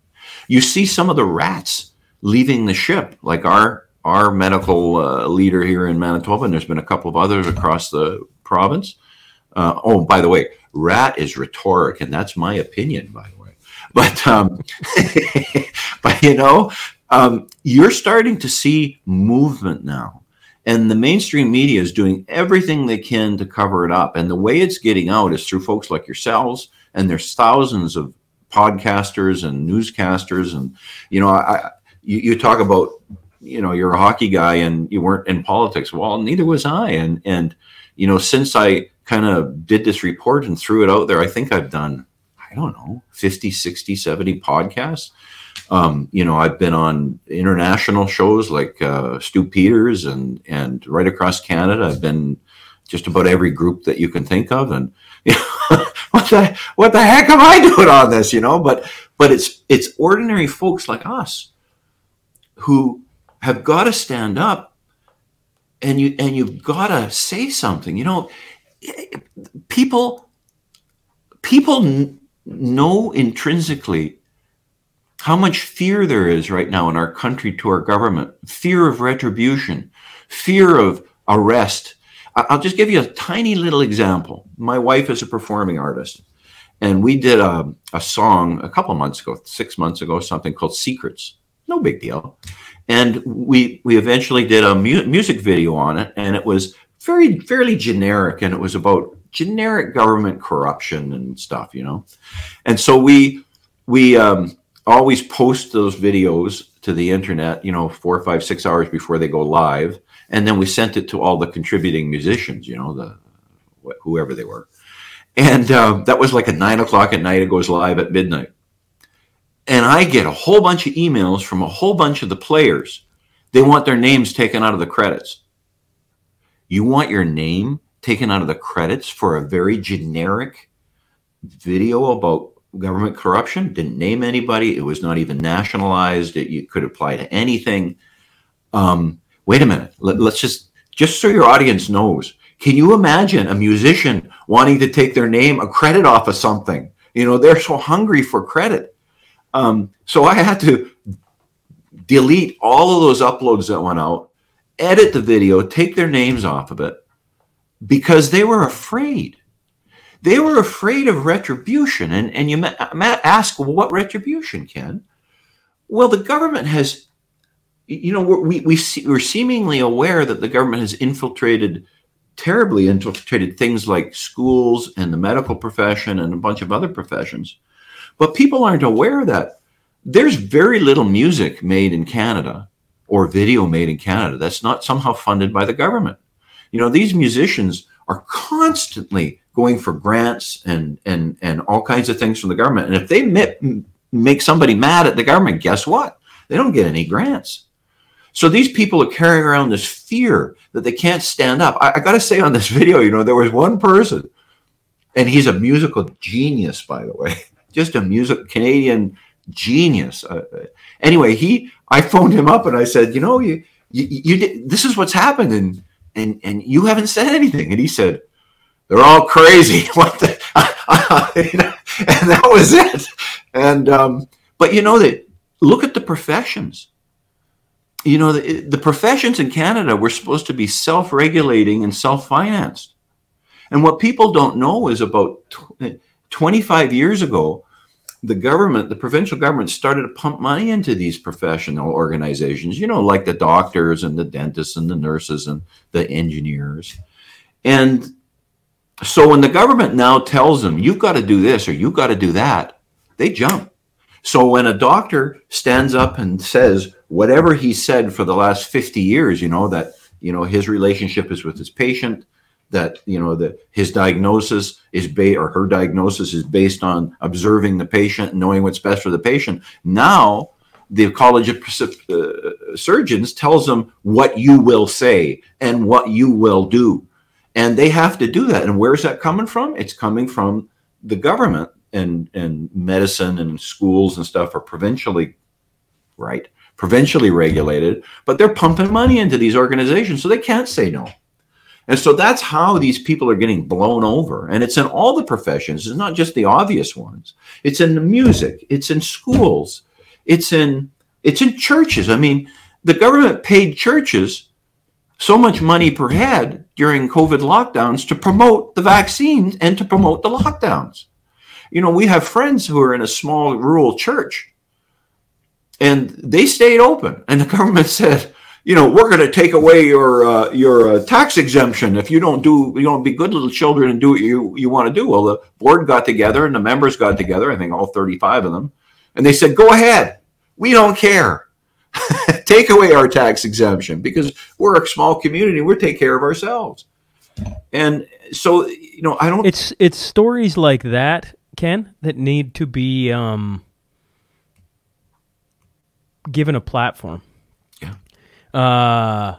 B: You see some of the rats leaving the ship, like our our medical uh, leader here in Manitoba, and there's been a couple of others across the province. Uh, oh, by the way, rat is rhetoric, and that's my opinion, by the way. But um, but you know, um, you're starting to see movement now. And the mainstream media is doing everything they can to cover it up. And the way it's getting out is through folks like yourselves. And there's thousands of podcasters and newscasters. And, you know, I, you, you talk about you know, you're a hockey guy and you weren't in politics. Well, neither was I. And, and, you know, since I kind of did this report and threw it out there, I think I've done, I don't know, 50, 60, 70 podcasts. Um, you know, I've been on international shows like uh, Stew Peters and, and right across Canada. I've been just about every group that you can think of. And, what the, what the heck am I doing on this? You know, but, but it's, it's ordinary folks like us who have got to stand up and you and you've got to say something you know people people know intrinsically how much fear there is right now in our country to our government. Fear of retribution. Fear of arrest. I'll just give you a tiny little example. My wife is a performing artist and we did a, a song a couple months ago six months ago something called secrets. No big deal. And we we eventually did a mu- music video on it, and it was very fairly generic, and it was about generic government corruption and stuff, you know. And so we we um, always post those videos to the internet, you know, four, five, six hours before they go live, and then we sent it to all the contributing musicians, you know, the whoever they were. And uh, that was like at nine o'clock at night. It goes live at midnight and I get a whole bunch of emails from a whole bunch of the players. They want their names taken out of the credits. You want your name taken out of the credits for a very generic video about government corruption? Didn't name anybody. It was not even nationalized. It you could apply to anything. Um, wait a minute. Let, let's just just so your audience knows. Can you imagine a musician wanting to take their name, a credit off of something? You know, they're so hungry for credit um, so I had to delete all of those uploads that went out, edit the video, take their names off of it because they were afraid. They were afraid of retribution. And, and you might ask, well, what retribution, Ken? Well, the government has, you know, we, we, we're seemingly aware that the government has infiltrated, terribly infiltrated things like schools and the medical profession and a bunch of other professions. But people aren't aware that there's very little music made in Canada or video made in Canada that's not somehow funded by the government. You know, these musicians are constantly going for grants and and and all kinds of things from the government. And if they make somebody mad at the government, guess what? They don't get any grants. So these people are carrying around this fear that they can't stand up. I, I got to say on this video, you know, there was one person, and he's a musical genius, by the way just a music Canadian genius. Uh, uh, anyway, he I phoned him up and I said, you know, you you, you did, this is what's happened and and and you haven't said anything. And he said, they're all crazy. what the? and that was it. And um, but you know that look at the professions. You know the, the professions in Canada were supposed to be self-regulating and self-financed. And what people don't know is about 25 years ago, the government, the provincial government started to pump money into these professional organizations, you know, like the doctors and the dentists and the nurses and the engineers. And so when the government now tells them, you've got to do this or you've got to do that, they jump. So when a doctor stands up and says whatever he said for the last 50 years, you know, that, you know, his relationship is with his patient, that you know that his diagnosis is based or her diagnosis is based on observing the patient knowing what's best for the patient now the college of uh, surgeons tells them what you will say and what you will do and they have to do that. And where's that coming from? It's coming from the government. And and medicine and schools and stuff are provincially right provincially regulated but they're pumping money into these organizations so they can't say no. And so that's how these people are getting blown over. And it's in all the professions, it's not just the obvious ones. It's in the music, it's in schools, it's in it's in churches. I mean, the government paid churches so much money per head during COVID lockdowns to promote the vaccines and to promote the lockdowns. You know, we have friends who are in a small rural church and they stayed open. And the government said, you know, we're going to take away your uh, your uh, tax exemption if you don't do you don't be good little children and do what you you want to do. Well, the board got together and the members got together. I think all thirty five of them, and they said, "Go ahead, we don't care." take away our tax exemption because we're a small community. We take care of ourselves. And so, you know, I don't.
A: It's it's stories like that, Ken, that need to be um, given a platform.
B: Yeah.
A: Uh,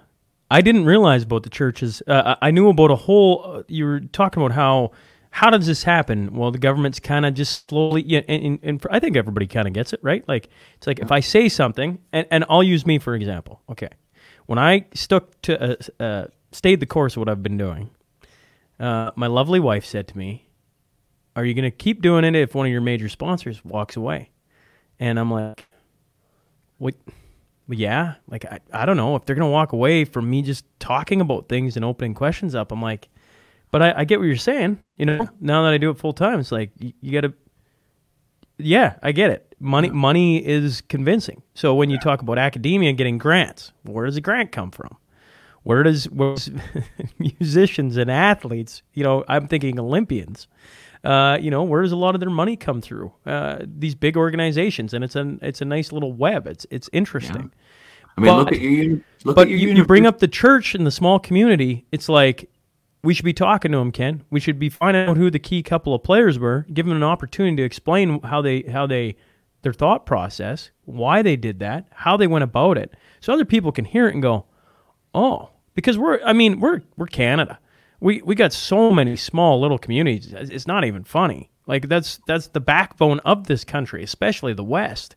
A: I didn't realize about the churches. Uh, I knew about a whole. Uh, you were talking about how how does this happen? Well, the government's kind of just slowly. Yeah, and, and, and I think everybody kind of gets it, right? Like it's like if I say something, and, and I'll use me for example. Okay, when I stuck to uh, uh, stayed the course of what I've been doing, uh, my lovely wife said to me, "Are you going to keep doing it if one of your major sponsors walks away?" And I'm like, "What?" Yeah, like I, I don't know if they're gonna walk away from me just talking about things and opening questions up. I'm like, but I, I get what you're saying. You know, now that I do it full time, it's like you, you got to. Yeah, I get it. Money, money is convincing. So when you talk about academia and getting grants, where does a grant come from? Where does where's musicians and athletes? You know, I'm thinking Olympians. Uh, you know, where does a lot of their money come through? Uh, these big organizations, and it's a it's a nice little web. It's it's interesting.
B: Yeah. I mean, but, look at you. Look
A: but
B: at
A: you, you bring up the church and the small community. It's like we should be talking to them, Ken. We should be finding out who the key couple of players were, give them an opportunity to explain how they how they their thought process, why they did that, how they went about it, so other people can hear it and go, "Oh, because we're I mean, we're we're Canada we we got so many small little communities. It's not even funny. Like that's that's the backbone of this country, especially the West,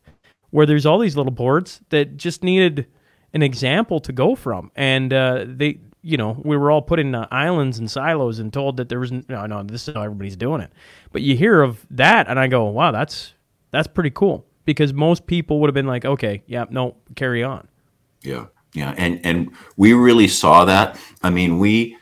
A: where there's all these little boards that just needed an example to go from, and uh, they, you know, we were all put in uh, islands and silos and told that there was no, no, this is how everybody's doing it. But you hear of that, and I go, wow, that's that's pretty cool because most people would have been like, okay, yeah, no, carry on.
B: Yeah, yeah, and and we really saw that. I mean, we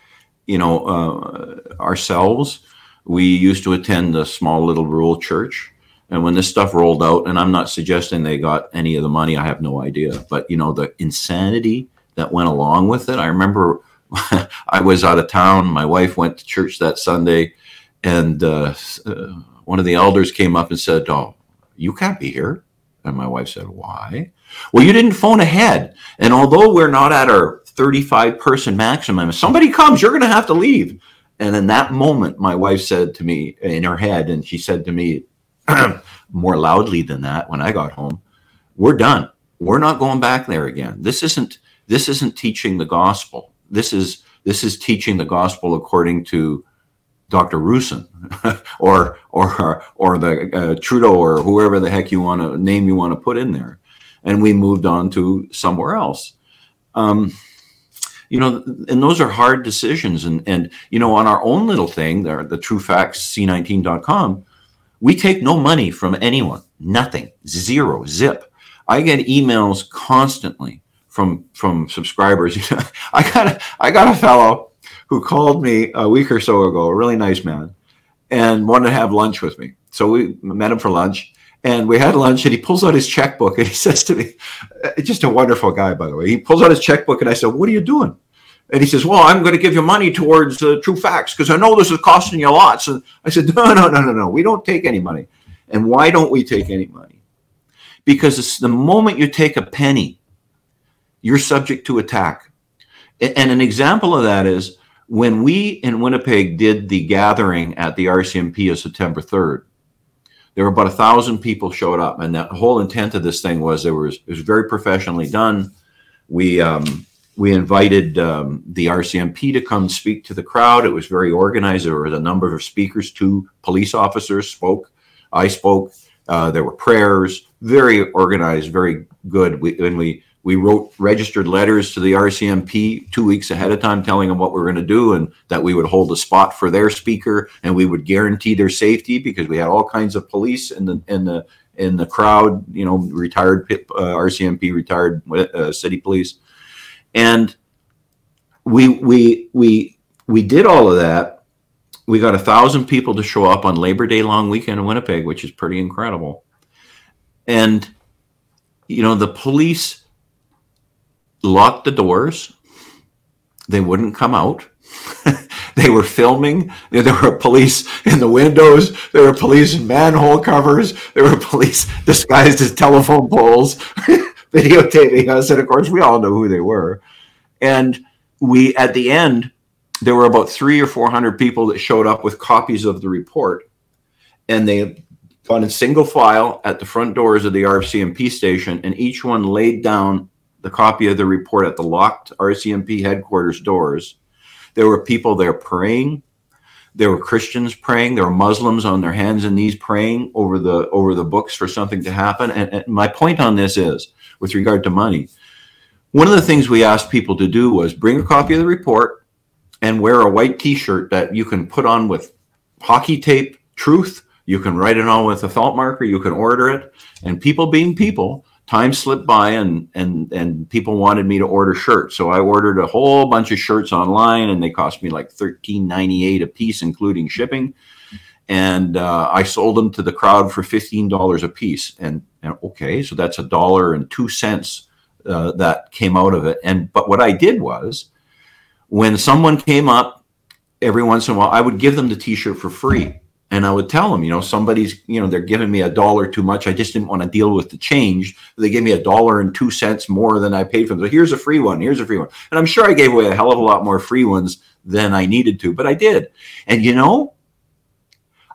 B: you know, uh, ourselves, we used to attend a small little rural church. And when this stuff rolled out, and I'm not suggesting they got any of the money, I have no idea, but you know, the insanity that went along with it. I remember I was out of town. My wife went to church that Sunday, and uh, uh, one of the elders came up and said, Oh, you can't be here. And my wife said, Why? Well, you didn't phone ahead. And although we're not at our 35 person maximum. If somebody comes, you're going to have to leave. And in that moment, my wife said to me in her head, and she said to me more loudly than that when I got home, "We're done. We're not going back there again. This isn't this isn't teaching the gospel. This is this is teaching the gospel according to Dr. Roussin or or or the uh, Trudeau or whoever the heck you want to name you want to put in there." And we moved on to somewhere else. Um, you know, and those are hard decisions. And, and you know, on our own little thing, the, the truefacts.c19.com, we take no money from anyone, nothing, zero, zip. I get emails constantly from from subscribers. I got a, I got a fellow who called me a week or so ago, a really nice man, and wanted to have lunch with me. So we met him for lunch, and we had lunch and he pulls out his checkbook and he says to me, uh, just a wonderful guy, by the way. He pulls out his checkbook and I said, What are you doing? And he says, Well, I'm going to give you money towards uh, True Facts because I know this is costing you lots. And I said, No, no, no, no, no. We don't take any money. And why don't we take any money? Because the moment you take a penny, you're subject to attack. And an example of that is when we in Winnipeg did the gathering at the RCMP of September 3rd, there were about a thousand people showed up, and the whole intent of this thing was there was it was very professionally done. We um, we invited um, the RCMP to come speak to the crowd. It was very organized. There was a number of speakers. Two police officers spoke. I spoke. Uh, there were prayers. Very organized. Very good. We, and we we wrote registered letters to the RCMP two weeks ahead of time, telling them what we were going to do and that we would hold a spot for their speaker and we would guarantee their safety because we had all kinds of police in the in the in the crowd. You know, retired uh, RCMP, retired uh, city police, and we we we we did all of that. We got a thousand people to show up on Labor Day long weekend in Winnipeg, which is pretty incredible. And you know, the police locked the doors. They wouldn't come out. they were filming. There were police in the windows. There were police in manhole covers. There were police disguised as telephone poles, videotaping us. And of course, we all know who they were. And we, at the end, there were about three or 400 people that showed up with copies of the report. And they got in single file at the front doors of the RCMP station, and each one laid down the copy of the report at the locked RCMP headquarters doors. There were people there praying. There were Christians praying. There were Muslims on their hands and knees praying over the over the books for something to happen. And, and my point on this is, with regard to money, one of the things we asked people to do was bring a copy of the report and wear a white T-shirt that you can put on with hockey tape, truth. You can write it on with a felt marker. You can order it. And people being people, time slipped by and and and people wanted me to order shirts. So i ordered a whole bunch of shirts online and they cost me like 13.98 a piece including shipping. And uh, i sold them to the crowd for $15 a piece. And, and okay so that's a dollar and two cents uh, that came out of it. And but what i did was when someone came up every once in a while i would give them the t-shirt for free and I would tell them, you know, somebody's, you know, they're giving me a dollar too much. I just didn't want to deal with the change. They gave me a dollar and two cents more than I paid for them. So here's a free one. Here's a free one. And I'm sure I gave away a hell of a lot more free ones than I needed to, but I did. And you know,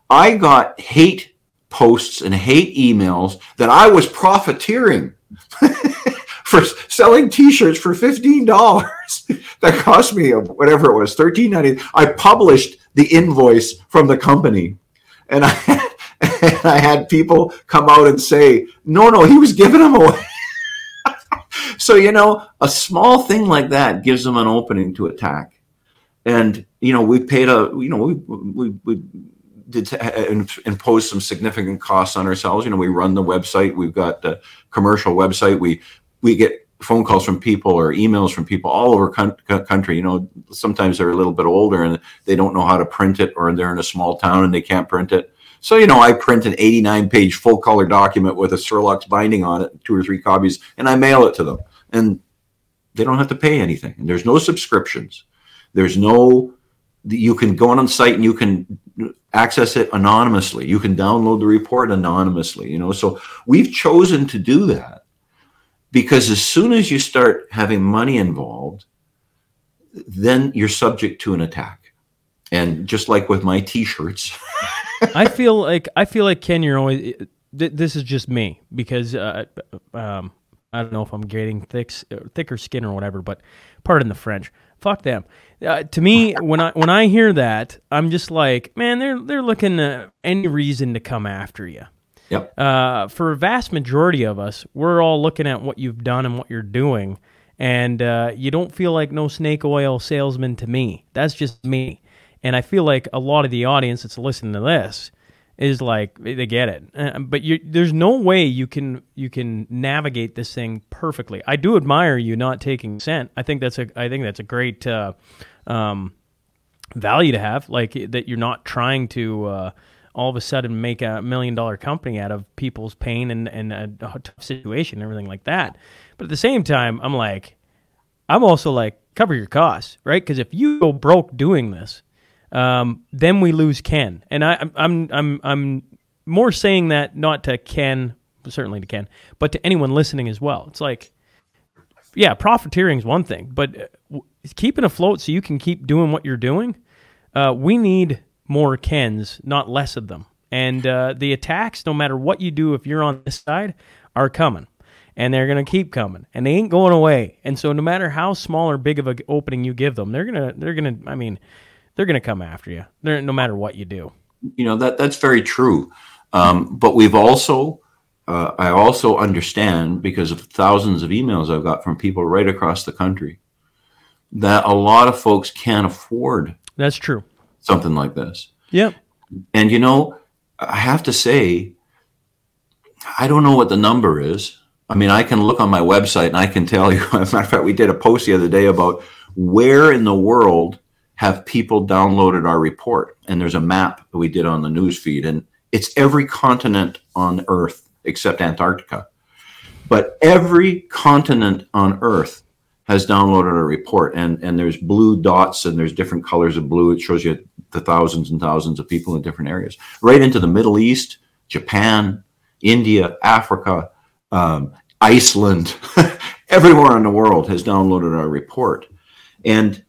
B: I got hate posts and hate emails that I was profiteering for selling T-shirts for fifteen dollars. that cost me whatever it was, thirteen ninety. I published the invoice from the company and I and I had people come out and say, "No, no, he was giving them away." so you know, a small thing like that gives them an opening to attack, and you know, we paid a, you know, we we we did uh, uh, impose some significant costs on ourselves. You know, we run the website, we've got the commercial website, we we get phone calls from people or emails from people all over country you know sometimes they're a little bit older and they don't know how to print it or they're in a small town and they can't print it. So you know i print an 89 page full color document with a Cerlox binding on it two or three copies and i mail it to them. And they don't have to pay anything. And there's no subscriptions. There's no you can go on site and you can access it anonymously. You can download the report anonymously you know. So we've chosen to do that because as soon as you start having money involved, then you're subject to an attack. And just like with my t-shirts,
A: I feel like I feel like Ken, you're always. Th- this is just me because uh, um, I don't know if I'm getting thick, thicker skin or whatever, but pardon the French. Fuck them. Uh, to me, when I when I hear that, I'm just like, man, they're they're looking any reason to come after you.
B: Yep.
A: Uh, for a vast majority of us, we're all looking at what you've done and what you're doing, and uh, you don't feel like no snake oil salesman to me. That's just me, and I feel like a lot of the audience that's listening to this is like they get it, uh, but you, there's no way you can you can navigate this thing perfectly. I do admire you not taking cent. I think that's a I think that's a great uh, um, value to have, like that you're not trying to uh, all of a sudden make a million dollar company out of people's pain and, and a, tough situation and everything like that. But at the same time, I'm like, I'm also like, cover your costs, right? Because if you go broke doing this, um, then we lose Ken. And I, I'm, I'm, I'm more saying that not to Ken, certainly to Ken, but to anyone listening as well. It's like, yeah, profiteering is one thing, but uh, keeping afloat so you can keep doing what you're doing. Uh, we need more Kens, not less of them. And uh, the attacks, no matter what you do, if you're on this side, are coming. And they're going to keep coming. And they ain't going away. And so no matter how small or big of an opening you give them, they're going to, they're going to, I mean, they're going to come after you they're, no matter what you do.
B: You know, that that's very true. Um, but we've also, uh, I also understand because of thousands of emails I've got from people right across the country that a lot of folks can't afford.
A: That's true
B: something like this.
A: Yeah.
B: And you know, I have to say, I don't know what the number is. I mean, I can look on my website and I can tell you. As a matter of fact, we did a post the other day about where in the world have people downloaded our report, and there's a map that we did on the news feed, and it's every continent on Earth except Antarctica. But every continent on Earth has downloaded a report and and there's blue dots and there's different colors of blue it shows you the thousands and thousands of people in different areas right into the middle east japan india africa um, Iceland, everywhere in the world has downloaded our report. And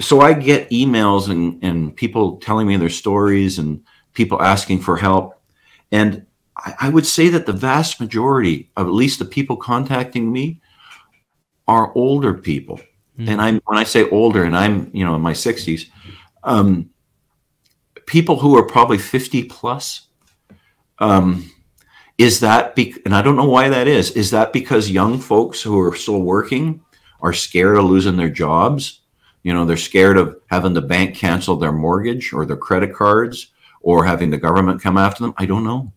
B: so I get emails and, and people telling me their stories and people asking for help. And I, I would say that the vast majority of at least the people contacting me are older people. Mm-hmm. And I'm when I say older, and I'm you know in my 60s, um, people who are probably 50 plus. Um, is that be- and I don't know why that is. Is that because young folks who are still working are scared of losing their jobs? You know, they're scared of having the bank cancel their mortgage or their credit cards or having the government come after them. I don't know.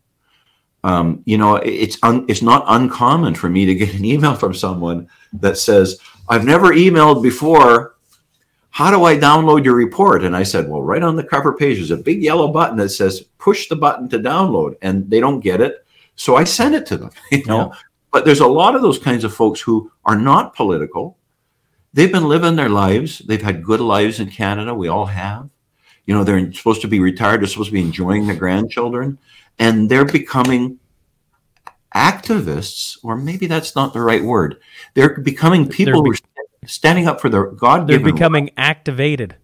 B: Um, you know, it's un- it's not uncommon for me to get an email from someone that says, "I've never emailed before. How do I download your report?" And I said, "Well, right on the cover page is a big yellow button that says push the button to download," and they don't get it, so I send it to them. You know, yeah. but there's a lot of those kinds of folks who are not political. They've been living their lives. They've had good lives in Canada. We all have. You know, they're supposed to be retired. They're supposed to be enjoying their grandchildren and they're becoming activists, or maybe that's not the right word. They're becoming people be- who are standing up for their God.
A: They're becoming right. activated.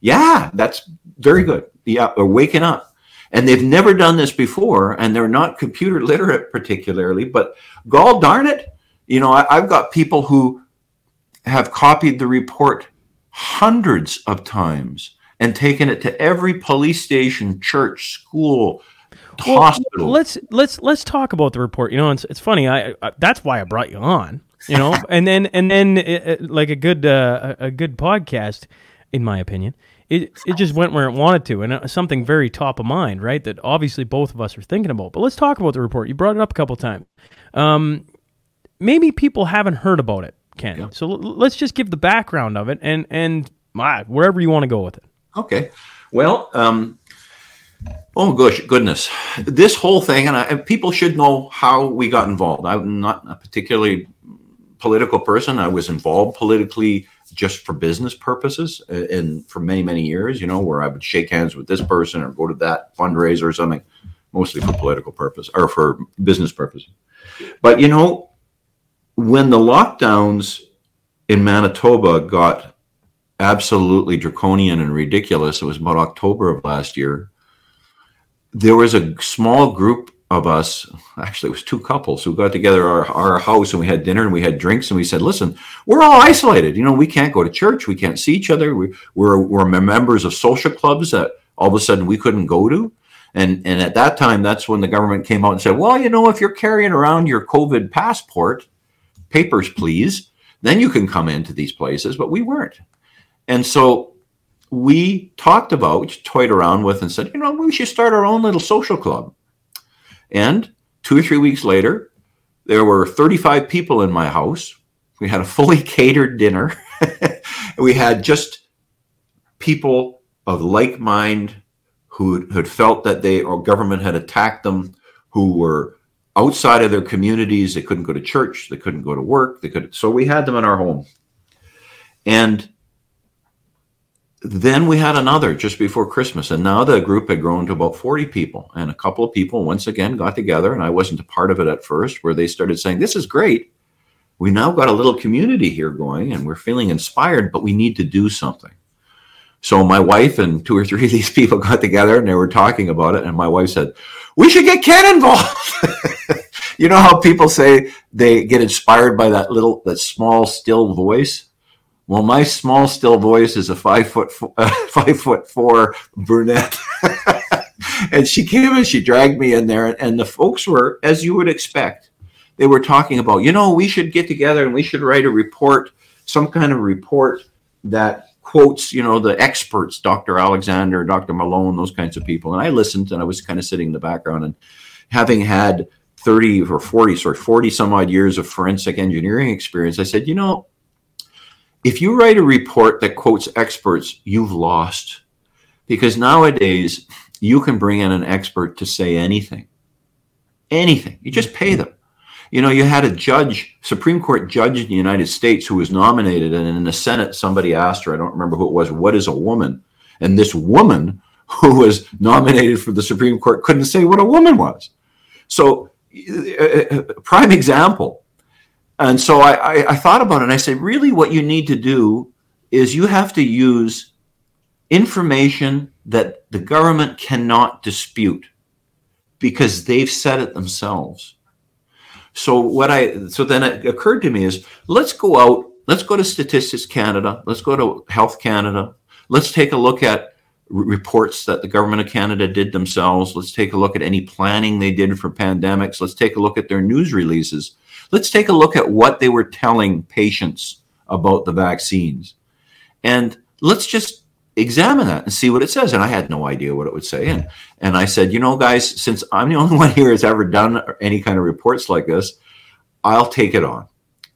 B: Yeah, that's very good. Yeah, they're waking up. And they've never done this before, and they're not computer literate particularly. But gall darn it, you know, I, I've got people who have copied the report hundreds of times and taken it to every police station, church, school, well, hospital.
A: Let's let's let's talk about the report. You know, it's it's funny. I, I that's why I brought you on. You know, and then and then it, it, like a good uh, a good podcast, in my opinion. It, it just went where it wanted to, and uh, something very top of mind, right? That obviously both of us are thinking about. But let's talk about the report. You brought it up a couple times. Um, maybe people haven't heard about it, Ken. Yeah. So l- let's just give the background of it, and and uh, wherever you want to go with it.
B: Okay. Well, um, Oh gosh, goodness! This whole thing, and, I, people should know how we got involved. I'm not a particularly political person. I was involved politically just for business purposes, uh, and for many many years. You know, where I would shake hands with this person or go to that fundraiser or something, mostly for political purpose or for business purposes. But you know, when the lockdowns in Manitoba got absolutely draconian and ridiculous, it was about October of last year there was a small group of us actually it was two couples who got together our, our house and we had dinner and we had drinks and we said listen we're all isolated. You know we can't go to church. We can't see each other. We, we're, we're members of social clubs that all of a sudden we couldn't go to. And and at that time that's when the government came out and said well you know if you're carrying around your covid passport papers please then you can come into these places. But we weren't. And so we talked about, which toyed around with, and said, you know, we should start our own little social club. And two or three weeks later, there were 35 people in my house. We had a fully catered dinner. we had just people of like mind who had felt that they or government had attacked them, who were outside of their communities. They couldn't go to church. They couldn't go to work. They could. So we had them in our home. And then we had another just before Christmas, and now the group had grown to about 40 people. And a couple of people once again got together, and I wasn't a part of it at first, where they started saying, This is great. We now got a little community here going, and we're feeling inspired, but we need to do something. So my wife and two or three of these people got together and they were talking about it. And my wife said, We should get Ken involved. you know how people say they get inspired by that little, that small, still voice? Well, my small, still voice is a five foot four, uh, five foot four brunette, and she came and she dragged me in there, and the folks were, as you would expect, they were talking about, you know, we should get together and we should write a report, some kind of report that quotes, you know, the experts, Dr. Alexander, Dr. Malone, those kinds of people. And I listened, and I was kind of sitting in the background, and having had 30 or 40, sorry, 40 some odd years of forensic engineering experience, I said, you know, if you write a report that quotes experts, you've lost. Because nowadays, you can bring in an expert to say anything. Anything. You just pay them. You know, you had a judge, Supreme Court judge in the United States who was nominated, and in the Senate, somebody asked her, I don't remember who it was, what is a woman? And this woman who was nominated for the Supreme Court couldn't say what a woman was. So, a prime example And so I, I, I thought about it and I said, really, what you need to do is you have to use information that the government cannot dispute because they've said it themselves. So what I so then it occurred to me is let's go out, let's go to Statistics Canada, let's go to Health Canada, let's take a look at reports that the government of Canada did themselves. Let's take a look at any planning they did for pandemics. Let's take a look at their news releases. Let's take a look at what they were telling patients about the vaccines. And let's just examine that and see what it says. And I had no idea what it would say. And, and I said, you know, guys, since I'm the only one here that's ever done any kind of reports like this, I'll take it on.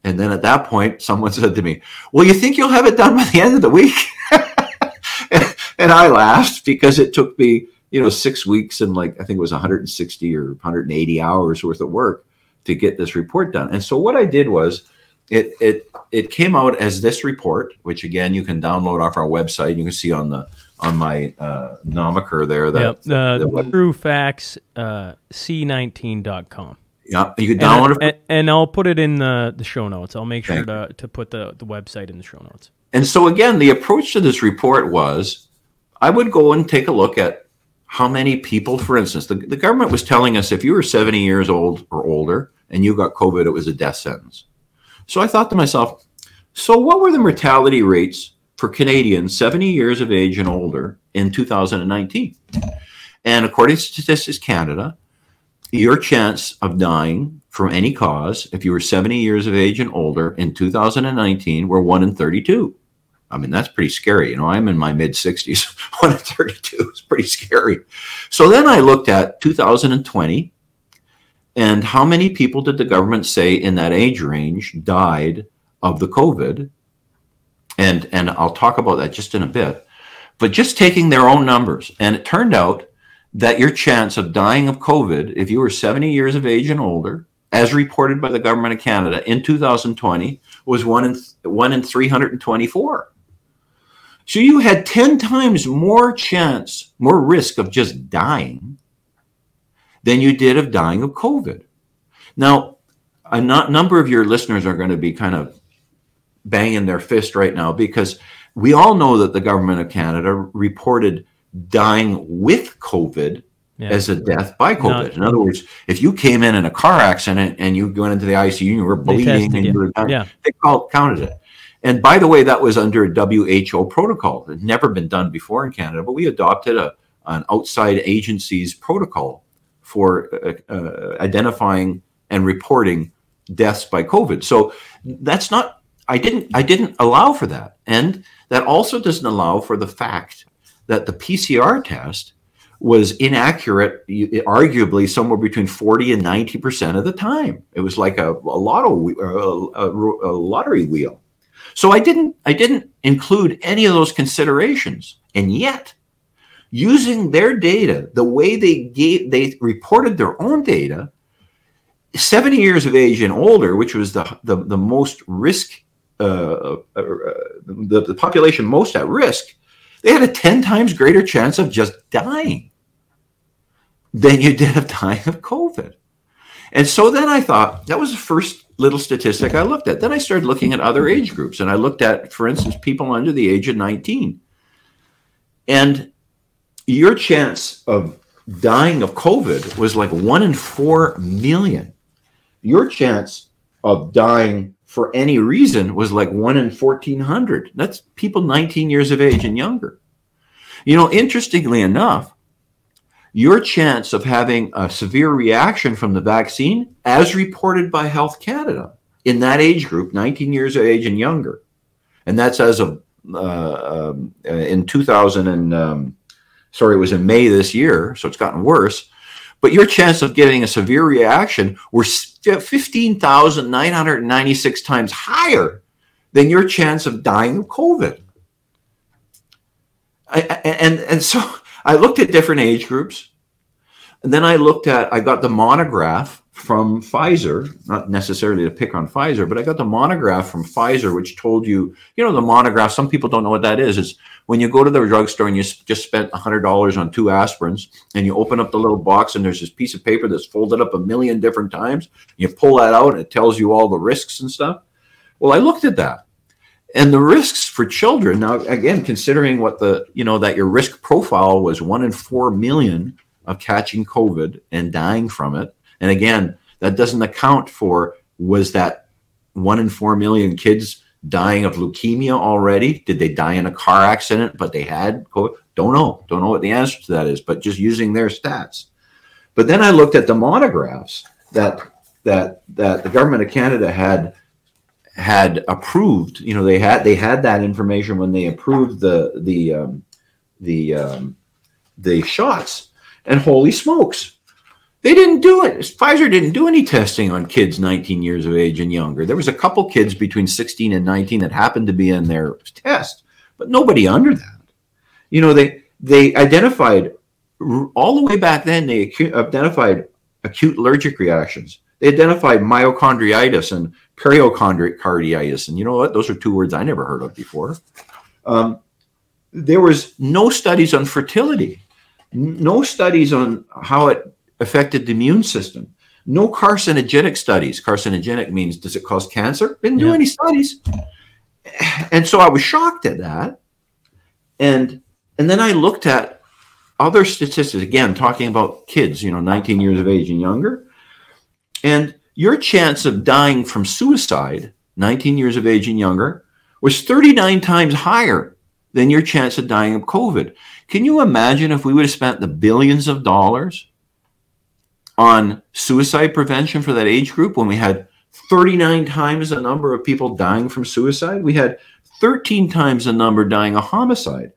B: And then at that point, someone said to me, well, you think you'll have it done by the end of the week? and I laughed because it took me, you know, six weeks and like, I think it was 160 or 180 hours worth of work to get this report done. And so what I did was, it it it came out as this report, which again you can download off our website. You can see on the on my uh, nomiker there that
A: yep, uh, the TrueFacts uh, c19.com.
B: Yeah, you can download
A: and, it. And, and, I'll put it in the, the show notes. I'll make sure to, to put the, the website in the show notes.
B: And so again, the approach to this report was I would go and take a look at how many people, for instance, the, the government was telling us if you were 70 years old or older and you got COVID, it was a death sentence. So I thought to myself, so what were the mortality rates for Canadians 70 years of age and older in 2019? And according to Statistics Canada, your chance of dying from any cause, if you were 70 years of age and older in 2019, were 1 in 32. I mean, that's pretty scary. You know, I'm in my mid 60s. 1 in 32 is pretty scary. So then I looked at 2020 and how many people did the government say in that age range died of the COVID? And and I'll talk about that just in a bit. But just taking their own numbers, and it turned out that your chance of dying of COVID, if you were 70 years of age and older, as reported by the government of Canada in 2020, was one in one in 324. So you had 10 times more chance, more risk of just dying than you did of dying of COVID. Now, a not, number of your listeners are going to be kind of banging their fist right now because we all know that the government of Canada reported dying with COVID yeah. as a death by COVID. in other words, if you came in in a car accident and you went into the ICU and you were bleeding and you were dying, yeah. they called, counted it. And by the way, that was under a WHO protocol. It had never been done before in Canada, but we adopted a, an outside agency's protocol for uh, uh, identifying and reporting deaths by COVID. So that's not. I didn't. I didn't allow for that, and that also doesn't allow for the fact that the PCR test was inaccurate, arguably somewhere between 40 and 90 percent of the time. It was like a, a lotto a, a, lottery wheel. So I didn't I didn't include any of those considerations, and yet using their data the way they gave they reported their own data 70 years of age and older which was the the, the most risk uh, uh, uh, the, the population most at risk they had a 10 times greater chance of just dying than you did of dying of covid. And so then i thought that was the first little statistic i looked at. Then i started looking at other age groups and i looked at for instance people under the age of 19 and your chance of dying of COVID was like one in four million. Your chance of dying for any reason was like one in 1400. That's people 19 years of age and younger. You know, interestingly enough, your chance of having a severe reaction from the vaccine, as reported by Health Canada, in that age group, 19 years of age and younger, and that's as of uh, um, in 2000 and um, sorry, it was in May this year, so it's gotten worse. But your chance of getting a severe reaction were 15,996 times higher than your chance of dying of COVID. I, and, and so I looked at different age groups. And then I looked at, I got the monograph from Pfizer, not necessarily to pick on Pfizer, but I got the monograph from Pfizer, which told you, you know, the monograph, some people don't know what that is. It's when you go to the drugstore and you just spent $100 on two aspirins and you open up the little box and there's this piece of paper that's folded up a million different times. You pull that out and it tells you all the risks and stuff. Well, I looked at that. And the risks for children, now again, considering what the, you know, that your risk profile was one in four million of catching COVID and dying from it and again, that doesn't account for was that one in four million kids dying of leukemia already? Did they die in a car accident, but they had COVID? Don't know. Don't know what the answer to that is, but just using their stats. But then I looked at the monographs that that that the government of Canada had had approved. You know, they had they had that information when they approved the the um, the um, the shots. And holy smokes, they didn't do it. Pfizer didn't do any testing on kids 19 years of age and younger. There was a couple kids between 16 and 19 that happened to be in their test, but nobody under that. You know, they they identified all the way back then. They identified acute allergic reactions. They identified myocarditis and pericarditis, and you know what? Those are two words I never heard of before. Um, there was no studies on fertility, no studies on how it affected the immune system. No carcinogenic studies. Carcinogenic means does it cause cancer? Didn't do yeah. any studies. And so I was shocked at that. And and then I looked at other statistics again talking about kids, you know, 19 years of age and younger. And your chance of dying from suicide, 19 years of age and younger, was 39 times higher than your chance of dying of COVID. Can you imagine if we would have spent the billions of dollars on suicide prevention for that age group when we had 39 times the number of people dying from suicide. We had 13 times the number dying of homicide,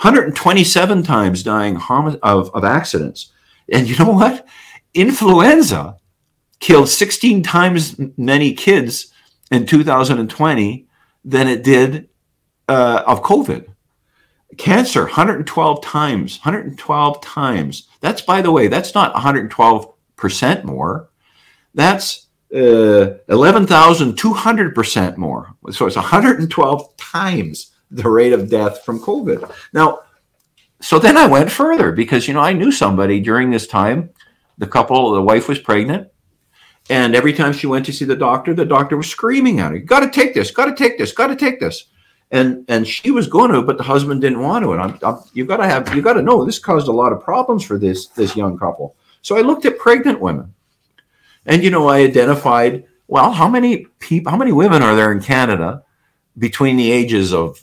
B: 127 times dying of, of accidents. And you know what? Influenza killed 16 times many kids in 2020 than it did uh, of COVID. Cancer, 112 times, 112 times. That's, by the way, that's not 112% more. That's uh, 11,200% more. So it's 112 times the rate of death from COVID. Now, so then I went further because, you know, I knew somebody during this time. The couple, the wife was pregnant. And every time she went to see the doctor, the doctor was screaming at her, you Got to take this, got to take this, got to take this and and she was going to, but the husband didn't want to. And I'm, I'm you got to have you got to know this caused a lot of problems for this this young couple. So I looked at pregnant women, and you know I identified well how many people how many women are there in Canada between the ages of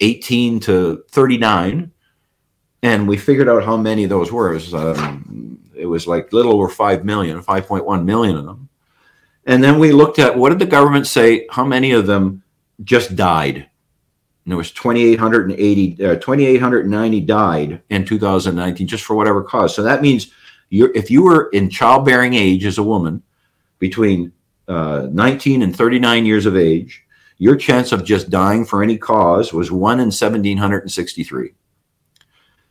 B: 18 to 39, and we figured out how many of those were. It was um, it was like little over five million, 5.1 million of them. And then we looked at what did the government say? How many of them just died? And there was 2,880, uh, 2,890 died in 2019 just for whatever cause. So that means if you were in childbearing age as a woman between uh, 19 and 39 years of age, your chance of just dying for any cause was one in 1,763.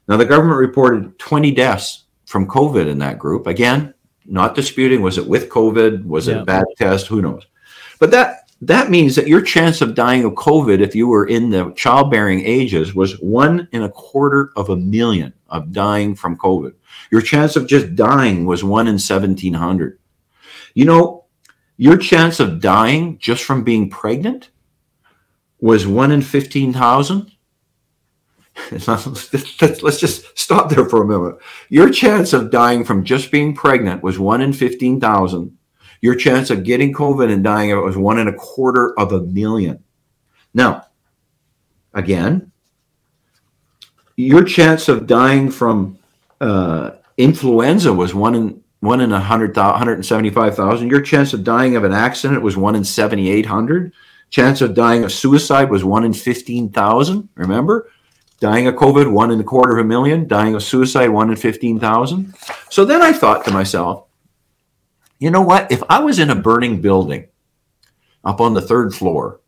B: Now, the government reported 20 deaths from COVID in that group. Again, not disputing was it with COVID? Was yeah. it a bad test? Who knows? But that that means that your chance of dying of COVID, if you were in the childbearing ages, was one in a quarter of a million of dying from COVID. Your chance of just dying was one in 1700. You know, your chance of dying just from being pregnant was one in 15,000. Let's just stop there for a moment. Your chance of dying from just being pregnant was one in 15,000 your chance of getting COVID and dying was one and a quarter of a million. Now, again, your chance of dying from uh, influenza was one in one in a hundred hundred and seventy five thousand. Your chance of dying of an accident was one in seventy eight hundred. Chance of dying of suicide was one in fifteen thousand. Remember, dying of COVID, one in a quarter of a million. Dying of suicide, one in fifteen thousand. So then I thought to myself, you know what? If I was in a burning building up on the third floor,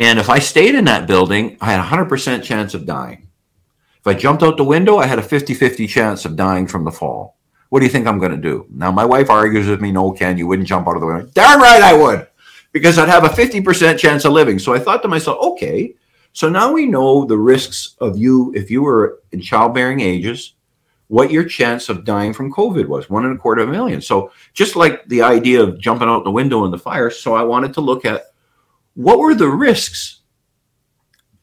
B: and if I stayed in that building, I had a 100% chance of dying. If I jumped out the window, I had a 50 50 chance of dying from the fall. What do you think I'm going to do? Now, my wife argues with me, no, Ken, you wouldn't jump out of the window. Darn right I would, because I'd have a 50% chance of living. So I thought to myself, okay, so now we know the risks of you if you were in childbearing ages, what your chance of dying from COVID was one and a quarter of a million. So just like the idea of jumping out the window in the fire, so I wanted to look at what were the risks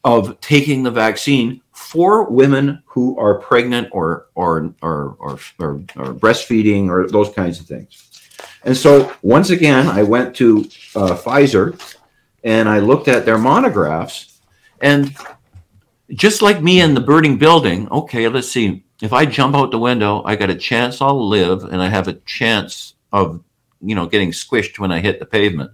B: of taking the vaccine for women who are pregnant or or or or, or, or breastfeeding or those kinds of things. And so once again, I went to uh, Pfizer and I looked at their monographs and just like me in the burning building, okay, let's see. If I jump out the window, I got a chance I'll live and I have a chance of, you know, getting squished when I hit the pavement.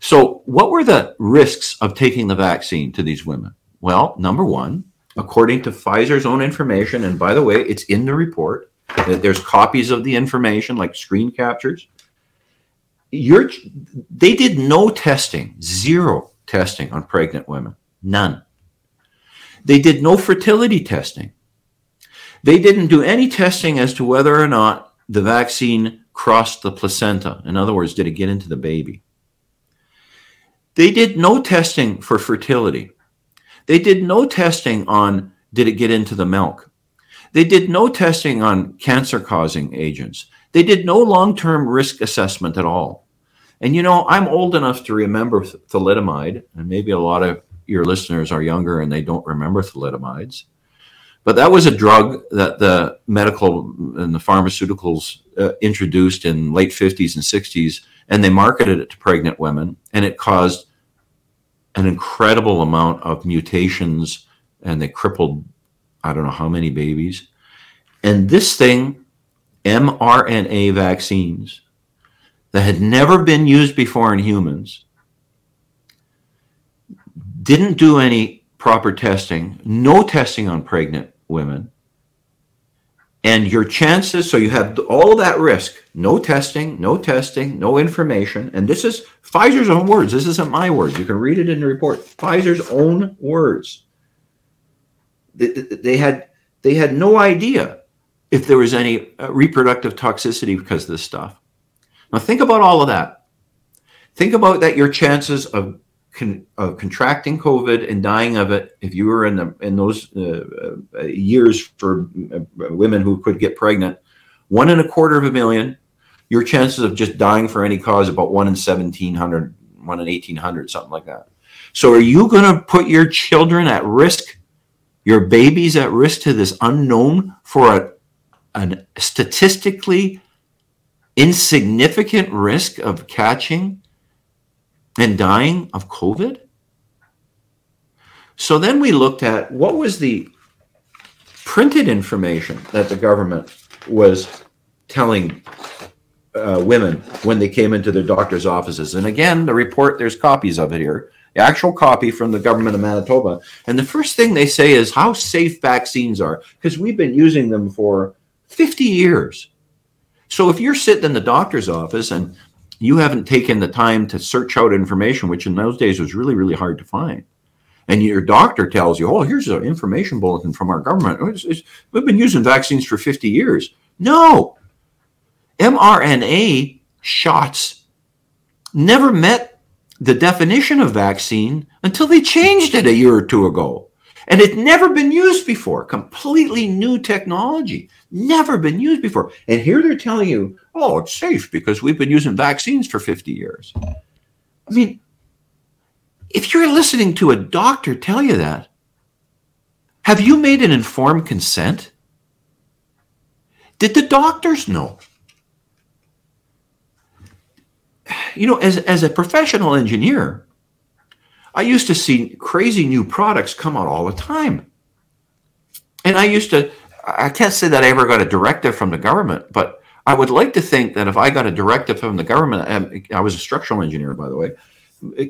B: So, what were the risks of taking the vaccine to these women? Well, number one, according to Pfizer's own information, and by the way, it's in the report that there's copies of the information, like screen captures. You're, they did no testing, zero testing on pregnant women, none. They did no fertility testing. They didn't do any testing as to whether or not the vaccine crossed the placenta. In other words, did it get into the baby? They did no testing for fertility. They did no testing on did it get into the milk. They did no testing on cancer causing agents. They did no long term risk assessment at all. And you know, I'm old enough to remember thalidomide, and maybe a lot of your listeners are younger and they don't remember thalidomides. But that was a drug that the medical and the pharmaceuticals uh, introduced in late 50s and 60s, and they marketed it to pregnant women, and it caused an incredible amount of mutations, and they crippled I don't know how many babies. And this thing, mRNA vaccines, that had never been used before in humans, didn't do any proper testing, no testing on pregnant women. And your chances, so you have all that risk, no testing, no testing, no information. And this is Pfizer's own words. This isn't my words. You can read it in the report. Pfizer's own words. They, they had they had no idea if there was any uh, reproductive toxicity because of this stuff. Now think about all of that. Think about that your chances of con, uh, contracting COVID and dying of it, if you were in the in those uh, uh, years for uh, women who could get pregnant, one in a quarter of a million. Your chances of just dying for any cause about one in 1700, one in 1800, something like that. So, are you going to put your children at risk, your babies at risk to this unknown for a, an statistically insignificant risk of catching and dying of COVID. So then we looked at what was the printed information that the government was telling uh, women when they came into their doctor's offices. And again, the report, there's copies of it here, the actual copy from the government of Manitoba. And the first thing they say is how safe vaccines are, because we've been using them for 50 years. So if you're sitting in the doctor's office and you haven't taken the time to search out information, which in those days was really, really hard to find. And your doctor tells you, oh, here's an information bulletin from our government. Oh, it's, it's, we've been using vaccines for 50 years. No. mRNA shots never met the definition of vaccine until they changed it a year or two ago. And it never been used before. Completely new technology. Never been used before. And here they're telling you, oh, it's safe because we've been using vaccines for 50 years. I mean, if you're listening to a doctor tell you that, have you made an informed consent? Did the doctors know? You know, as, as a professional engineer, I used to see crazy new products come out all the time. And I used to I can't say that I ever got a directive from the government, but I would like to think that if I got a directive from the government, um, I was a structural engineer, by the way.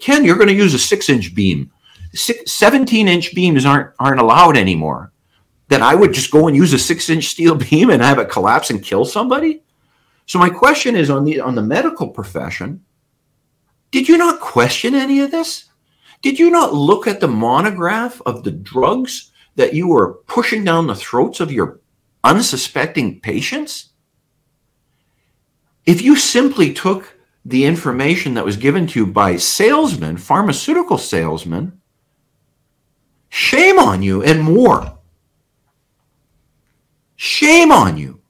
B: Ken, you're going to use a six-inch beam. Six, 17-inch beams aren't aren't allowed anymore. Then I would just go and use a six-inch steel beam and have it collapse and kill somebody. So my question is on the on the medical profession. Did you not question any of this? Did you not look at the monograph of the drugs that you were pushing down the throats of your unsuspecting patients? if you simply took the information that was given to you by salesmen, pharmaceutical salesmen, shame on you and more. Shame on you.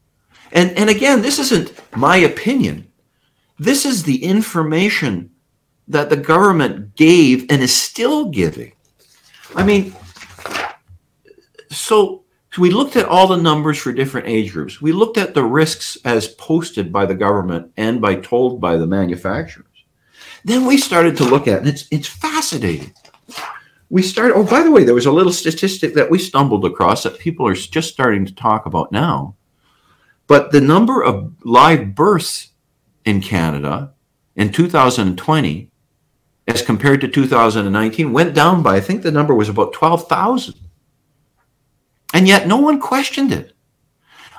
B: And, and again, this isn't my opinion. This is the information that the government gave and is still giving. I mean, so, so we looked at all the numbers for different age groups. We looked at the risks as posted by the government and by told by the manufacturers. Then we started to look at, and it's it's fascinating. We started. Oh, by the way, there was a little statistic that we stumbled across that people are just starting to talk about now. But the number of live births in Canada in 2020 as compared to 2019 went down by, I think the number was about 12,000. And yet no one questioned it.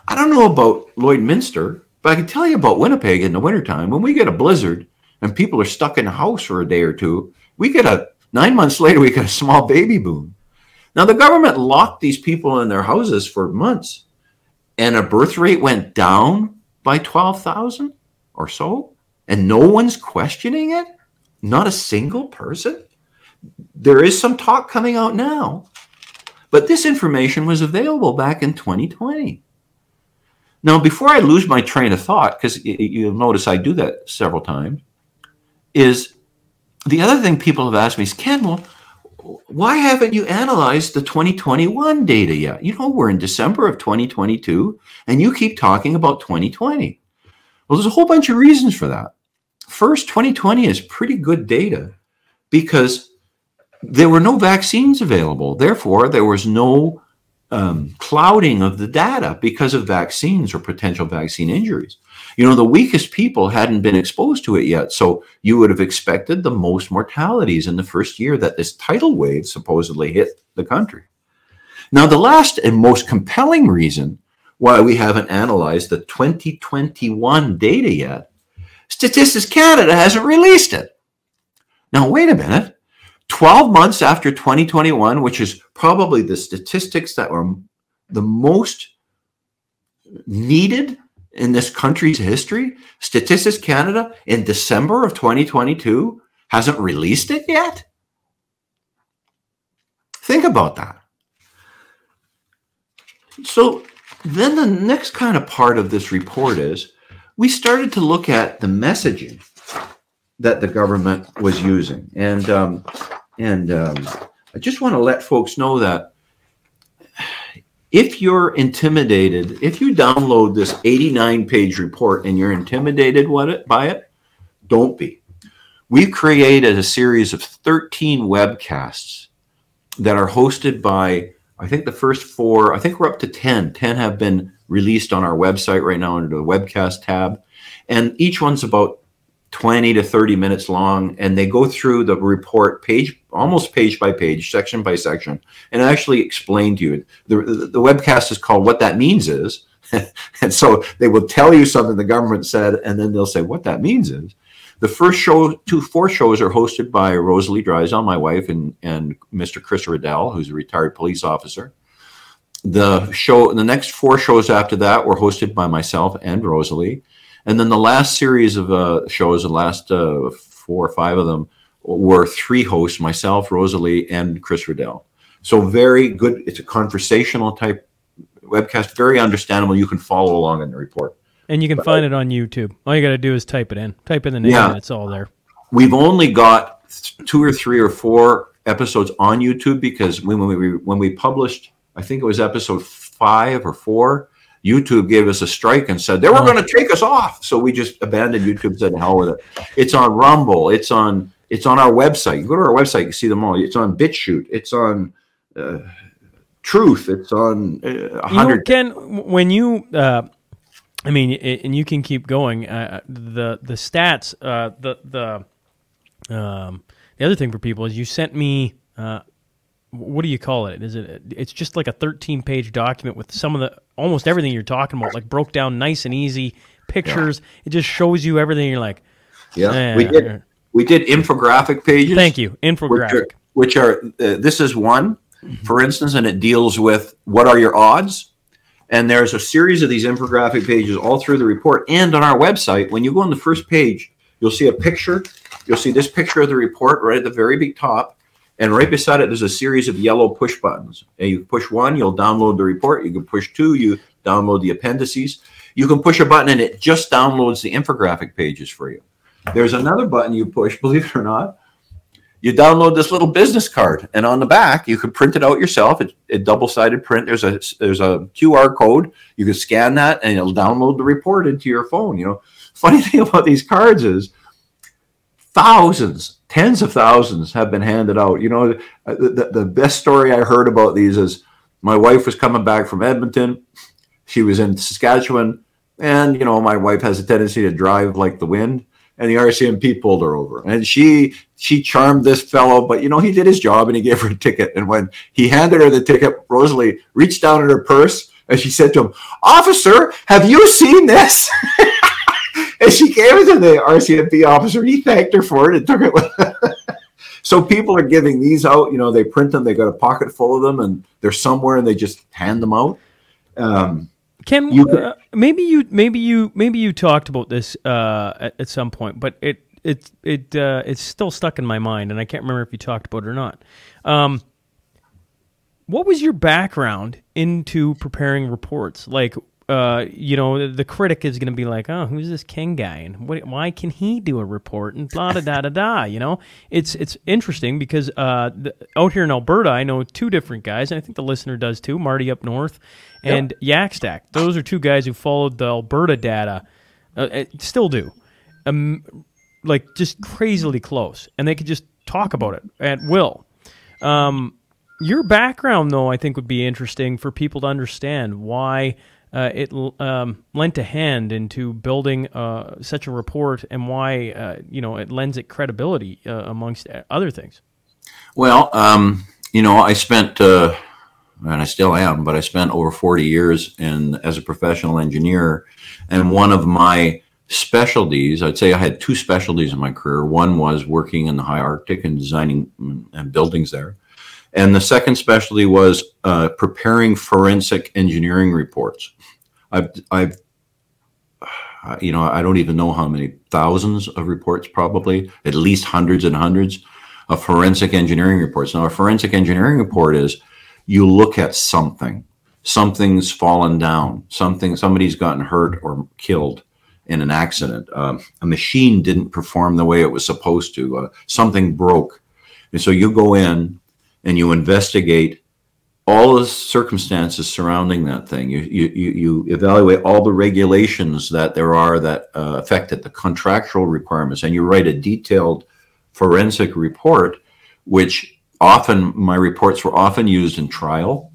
B: I don't know about Lloydminster, but I can tell you about Winnipeg in the wintertime. When we get a blizzard and people are stuck in a house for a day or two, we get a nine months later, we get a small baby boom. Now, the government locked these people in their houses for months, and a birth rate went down by 12,000 or so, and no one's questioning it. Not a single person? There is some talk coming out now, but this information was available back in 2020. Now, before I lose my train of thought, because you'll notice I do that several times, is the other thing people have asked me is, Ken, well, why haven't you analyzed the 2021 data yet? You know, we're in December of 2022, and you keep talking about 2020. Well, there's a whole bunch of reasons for that. First, 2020 is pretty good data because there were no vaccines available. Therefore, there was no um, clouding of the data because of vaccines or potential vaccine injuries. You know, the weakest people hadn't been exposed to it yet. So you would have expected the most mortalities in the first year that this tidal wave supposedly hit the country. Now, the last and most compelling reason why we haven't analyzed the 2021 data yet Statistics Canada hasn't released it. Now, wait a minute. 12 months after 2021, which is probably the statistics that were the most needed in this country's history, Statistics Canada in December of 2022 hasn't released it yet? Think about that. So then the next kind of part of this report is we started to look at the messaging that the government was using, and um, and um, I just want to let folks know that if you're intimidated, if you download this 89 page report and you're intimidated by it, don't be. We've created a series of 13 webcasts that are hosted by, I think the first four, I think we're up to 10. 10 have been released on our website right now under the webcast tab. And each one's about 20 to 30 minutes long. And they go through the report page, almost page by page, section by section, and actually explain to you. The, the, the webcast is called What That Means Is. and so they will tell you something the government said, and then they'll say, What that means is. The first show, two, four shows are hosted by Rosalie Drysdale, my wife, and, and Mr. Chris Riddell, who's a retired police officer the show the next four shows after that were hosted by myself and rosalie. And then the last series of uh, shows the last uh, four or five of them were three hosts myself rosalie and chris riddell. So very good it's a conversational type webcast very understandable you can follow along in the report.
C: And you can but, find it on youtube. All you got to do is type it in. Type in the name yeah, and it's all there.
B: We've only got two or three or four episodes on youtube because when we when we published I think it was episode five or four. YouTube gave us a strike and said they were going to take us off. So we just abandoned YouTube. And said hell with it. It's on Rumble. It's on. It's on our website. You go to our website, you see them all. It's on BitChute. It's on uh, Truth. It's on uh, hundred.
C: You know, Ken, when you, uh, I mean, and you can keep going. Uh, the the stats. Uh, the the um, the other thing for people is you sent me uh, what do you call it? Is it? It's just like a 13 page document with some of the almost everything you're talking about, like broke down nice and easy pictures. Yeah. It just shows you everything. You're like,
B: yeah, eh. we did. We did infographic pages.
C: Thank you, infographic.
B: Which are, which are uh, this is one, for instance, and it deals with what are your odds. And there's a series of these infographic pages all through the report. And on our website, when you go on the first page, you'll see a picture. You'll see this picture of the report right at the very big top. And right beside it, there's a series of yellow push buttons. And you push one, you'll download the report. You can push two, you download the appendices. You can push a button and it just downloads the infographic pages for you. There's another button you push, believe it or not. You download this little business card, and on the back you can print it out yourself. It's a double-sided print. There's a there's a QR code. You can scan that, and it'll download the report into your phone. You know, funny thing about these cards is thousands, tens of thousands have been handed out. You know, the, the, best story I heard about these is my wife was coming back from Edmonton. She was in Saskatchewan, and you know, my wife has a tendency to drive like the wind and the RCMP pulled her over. And she she charmed this fellow, but you know, he did his job and he gave her a ticket. And when he handed her the ticket, Rosalie reached down in her purse and she said to him, Officer, have you seen this? and she gave it to the RCMP officer. He thanked her for it and took it. so people are giving these out. You know, they print them, they got a pocket full of them, and they're somewhere and they just hand them out. Um,
A: Ken, you, uh, maybe you maybe you maybe you talked about this uh, at, at, some point, but it it it uh, it's still stuck in my mind, and I can't remember if you talked about it or not. Um, what was your background into preparing reports? Like, uh, you know, the critic is going to be like, "Oh, who's this King guy, and what, why can he do a report?" And blah da da da da. You know, it's it's interesting because uh, the, out here in Alberta, I know two different guys, and I think the listener does too. Marty up north, and yep. Yakstack. Those are two guys who followed the Alberta data, uh, uh, still do, um, like just crazily close, and they could just talk about it at will. Um, your background, though, I think would be interesting for people to understand why uh, it um, lent a hand into building uh, such a report and why uh, you know it lends it credibility uh, amongst other things.
B: Well, um, you know, I spent uh, and I still am, but I spent over 40 years in as a professional engineer. And one of my specialties, I'd say I had two specialties in my career. One was working in the high Arctic and designing and buildings there. And the second specialty was uh, preparing forensic engineering reports. I've, I've, you know, I don't even know how many thousands of reports, probably at least hundreds and hundreds of forensic engineering reports. Now, a forensic engineering report is you look at something. Something's fallen down. Something somebody's gotten hurt or killed in an accident. Um, a machine didn't perform the way it was supposed to. Uh, something broke. And so you go in and you investigate all the circumstances surrounding that thing. You you, you evaluate all the regulations that there are that uh, affect it the contractual requirements. And you write a detailed forensic report which often my reports were often used in trial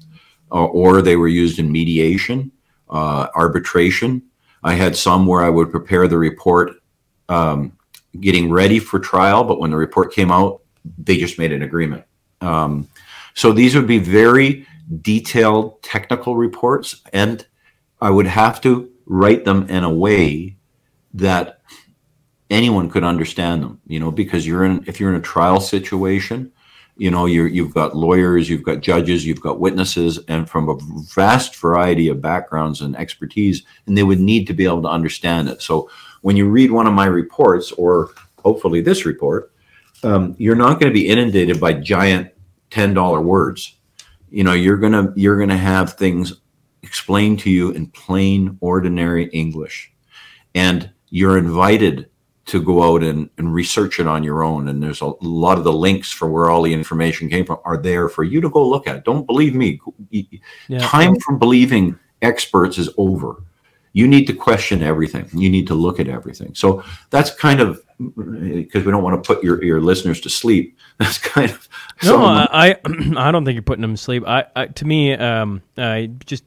B: uh, or they were used in mediation uh, arbitration. I had some where i would prepare the report um, getting ready for trial but when the report came out they just made an agreement. Um, so these would be very detailed technical reports and i would have to write them in a way that anyone could understand them you know because you're in if you're in a trial situation you know you you've got lawyers you've got judges you've got witnesses and from a vast variety of backgrounds and expertise and they would need to be able to understand it. So when you read one of my reports or hopefully this report um, you're not going to be inundated by giant $10 words you know you're going to you're going to have things explained to you in plain ordinary english and you're invited to go out and, and research it on your own. And there's a lot of the links for where all the information came from are there for you to go look at. Don't believe me. Yeah. Time for believing experts is over. You need to question everything. You need to look at everything. So that's kind of because we don't want to put your, your listeners to sleep. That's kind of
A: no. I I don't think you're putting them to sleep. I, I to me, um, I just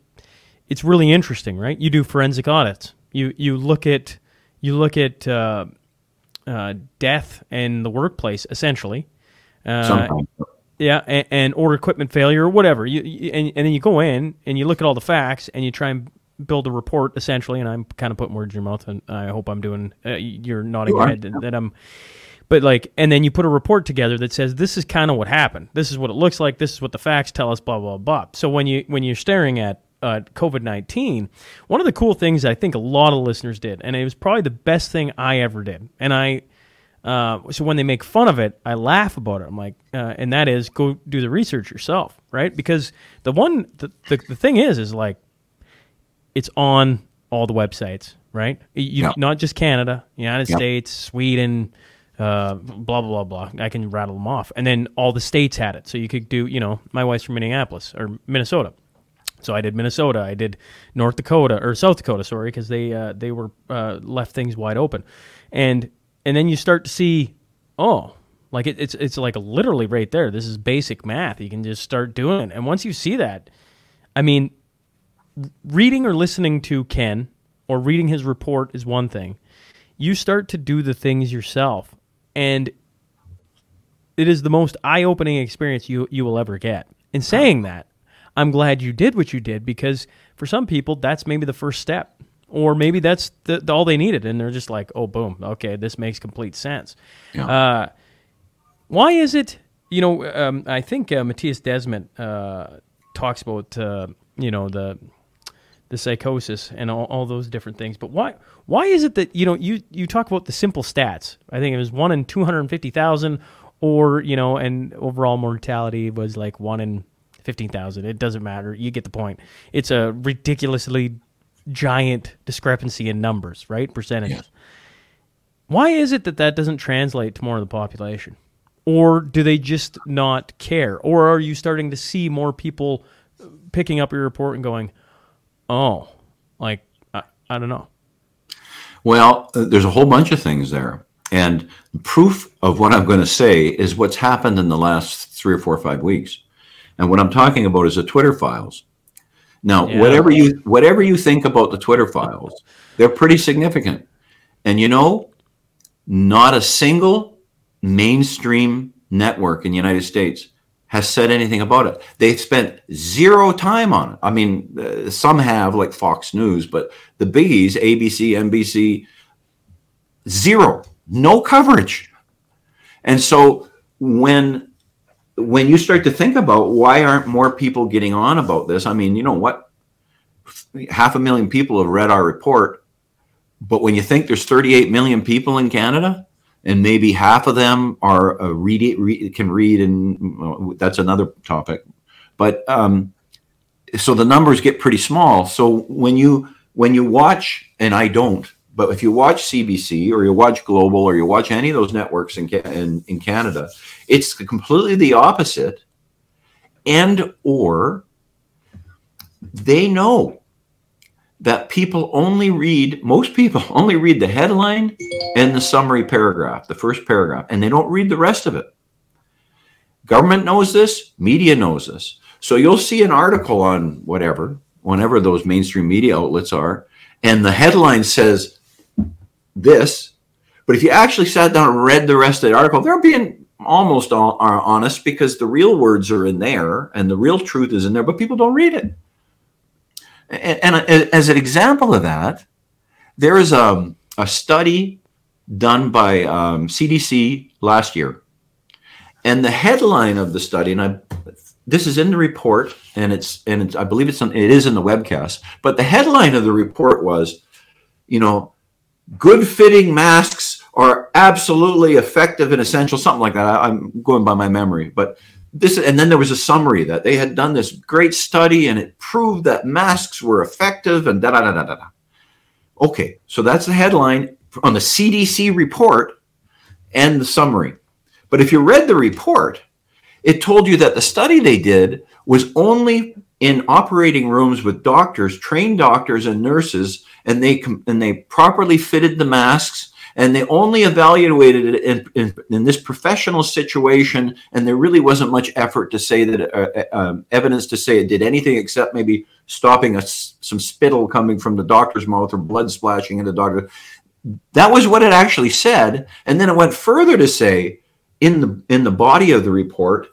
A: it's really interesting, right? You do forensic audits. You you look at you look at uh, uh, death in the workplace, essentially. Uh, yeah, and, and, or equipment failure or whatever. You, you and, and, then you go in and you look at all the facts and you try and build a report essentially. And I'm kind of putting words in your mouth, and I hope I'm doing. Uh, you're nodding you your head that, that I'm. But like, and then you put a report together that says this is kind of what happened. This is what it looks like. This is what the facts tell us. Blah blah blah. So when you when you're staring at uh, COVID 19, one of the cool things I think a lot of listeners did, and it was probably the best thing I ever did. And I, uh, so when they make fun of it, I laugh about it. I'm like, uh, and that is go do the research yourself, right? Because the one, the, the, the thing is, is like, it's on all the websites, right? You,
B: Yeah.
A: Not just Canada, United
B: Yeah.
A: States, Sweden, uh, blah blah blah blah. I can rattle them off, and then all the states had it, so you could do. You know, my wife's from Minneapolis or Minnesota, so I did Minnesota, I did North Dakota or South Dakota, sorry, because they uh, they were uh, left things wide open, and and then you start to see, oh, like it, it's it's like literally right there. This is basic math. You can just start doing it, and once you see that, I mean, reading or listening to Ken or reading his report is one thing. You start to do the things yourself, and it is the most eye-opening experience you you will ever get. In saying that, I'm glad you did what you did because for some people that's maybe the first step, or maybe that's the, the- all they needed, and they're just like, oh, boom, okay, this makes complete sense.
B: Yeah.
A: Uh, why is it? You know, um, I think uh, Mattias Desmet uh, talks about uh, you know the the psychosis and all, all those different things. But why why is it that you know you you talk about the simple stats? I think it was one in two hundred fifty thousand, or you know, and overall mortality was like one in fifteen thousand. It doesn't matter. You get the point. It's a ridiculously giant discrepancy in numbers, right? Percentages.
B: Yes.
A: Why is it that that doesn't translate to more of the population? Or do they just not care? Or are you starting to see more people picking up your report and going, oh, like, I, I don't know.
B: Well, uh, there's a whole bunch of things there. And proof of what I'm going to say is what's happened in the last three or four or five weeks. And what I'm talking about is the Twitter files. Now,
A: Yeah.
B: whatever you whatever you think about the Twitter files, they're pretty significant. And you know, not a single mainstream network in the United States has said anything about it. They've spent zero time on it. I mean, uh, some have, like Fox News, but the biggies, ABC, NBC, zero, no coverage. And so when when you start to think about why aren't more people getting on about this, I mean, you know what? Half a million people have read our report, but when you think there's 38 million people in Canada, and maybe half of them are uh, read read, can read, and well, that's another topic. But um, so the numbers get pretty small. So when you when you watch, and I don't, but if you watch CBC or you watch Global or you watch any of those networks in in, in Canada, it's completely the opposite. And or they know that people only read most people only read the headline and the summary paragraph, the first paragraph, and they don't read the rest of it. Government knows this, media knows this. So you'll see an article on whatever, whenever those mainstream media outlets are, and the headline says this, but if you actually sat down and read the rest of the article, they're being almost all, honest because the real words are in there and the real truth is in there, but people don't read it. And, and as an example of that, there is a, a study done by um, CDC last year. And the headline of the study, and I, this is in the report, and it's and it's, I believe it's on, it is in the webcast. But the headline of the report was, you know, good fitting masks are absolutely effective and essential, something like that. I, I'm going by my memory, but this and then there was a summary that they had done this great study and it proved that masks were effective and da da da da da. Okay, so that's the headline on the CDC report and the summary. But if you read the report, it told you that the study they did was only in operating rooms with doctors, trained doctors and nurses, and they and they properly fitted the masks and they only evaluated it in, in, in this professional situation and there really wasn't much effort to say that uh, uh, um, evidence to say it did anything except maybe stopping a some spittle coming from the doctor's mouth or blood splashing in the doctor. That was what it actually said. And then it went further to say in the in the body of the report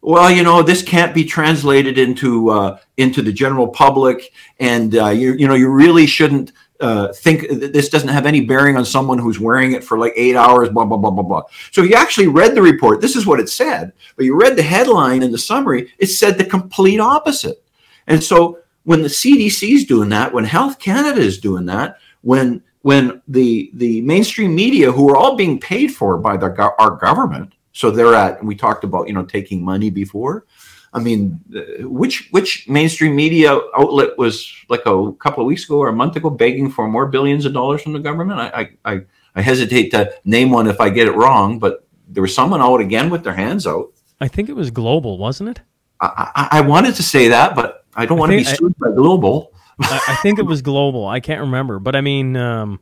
B: well you know this can't be translated into uh, into the general public. And uh, you, you know you really shouldn't uh, think this doesn't have any bearing on someone who's wearing it for like eight hours, blah, blah, blah, blah, blah. So you actually read the report. This is what it said, but you read the headline and the summary. It said the complete opposite. And so when the CDC is doing that, when Health Canada is doing that, when when the the mainstream media, who are all being paid for by the, our government, so they're at. We talked about you know taking money before. I mean, which which mainstream media outlet was like a couple of weeks ago or a month ago begging for more billions of dollars from the government? I I, I hesitate to name one if I get it wrong, but there was someone out again with their hands out.
A: I think it was Global, wasn't it?
B: I, I, I wanted to say that, but I don't want to be sued by Global.
A: I, I, think it was Global. I can't remember, but I mean, um,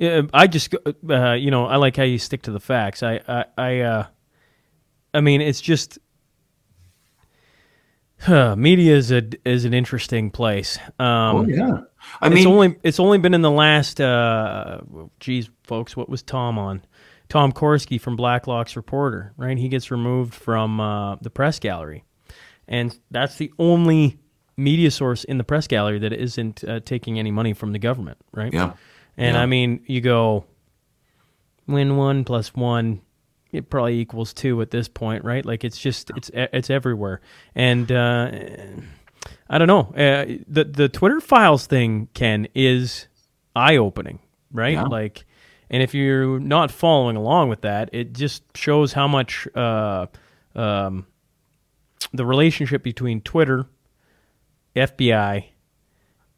A: I just uh, you know I like how you stick to the facts. I I I, uh, I mean, it's just huh, media is a is an interesting place. Um,
B: oh yeah,
A: I mean, it's only it's only been in the last. Uh, geez, folks, what was Tom on? Tom Korski from Blacklock's reporter, right? He gets removed from uh, the press gallery, and that's the only media source in the press gallery that isn't uh, taking any money from the government, right?
B: Yeah.
A: And
B: yeah.
A: I mean, you go win one plus one, it probably equals two at this point, right? Like it's just it's it's everywhere, and uh, I don't know. Uh, the the Twitter files thing, Ken, is eye opening, right?
B: Yeah.
A: Like, and if you're not following along with that, it just shows how much uh, um, the relationship between Twitter, FBI,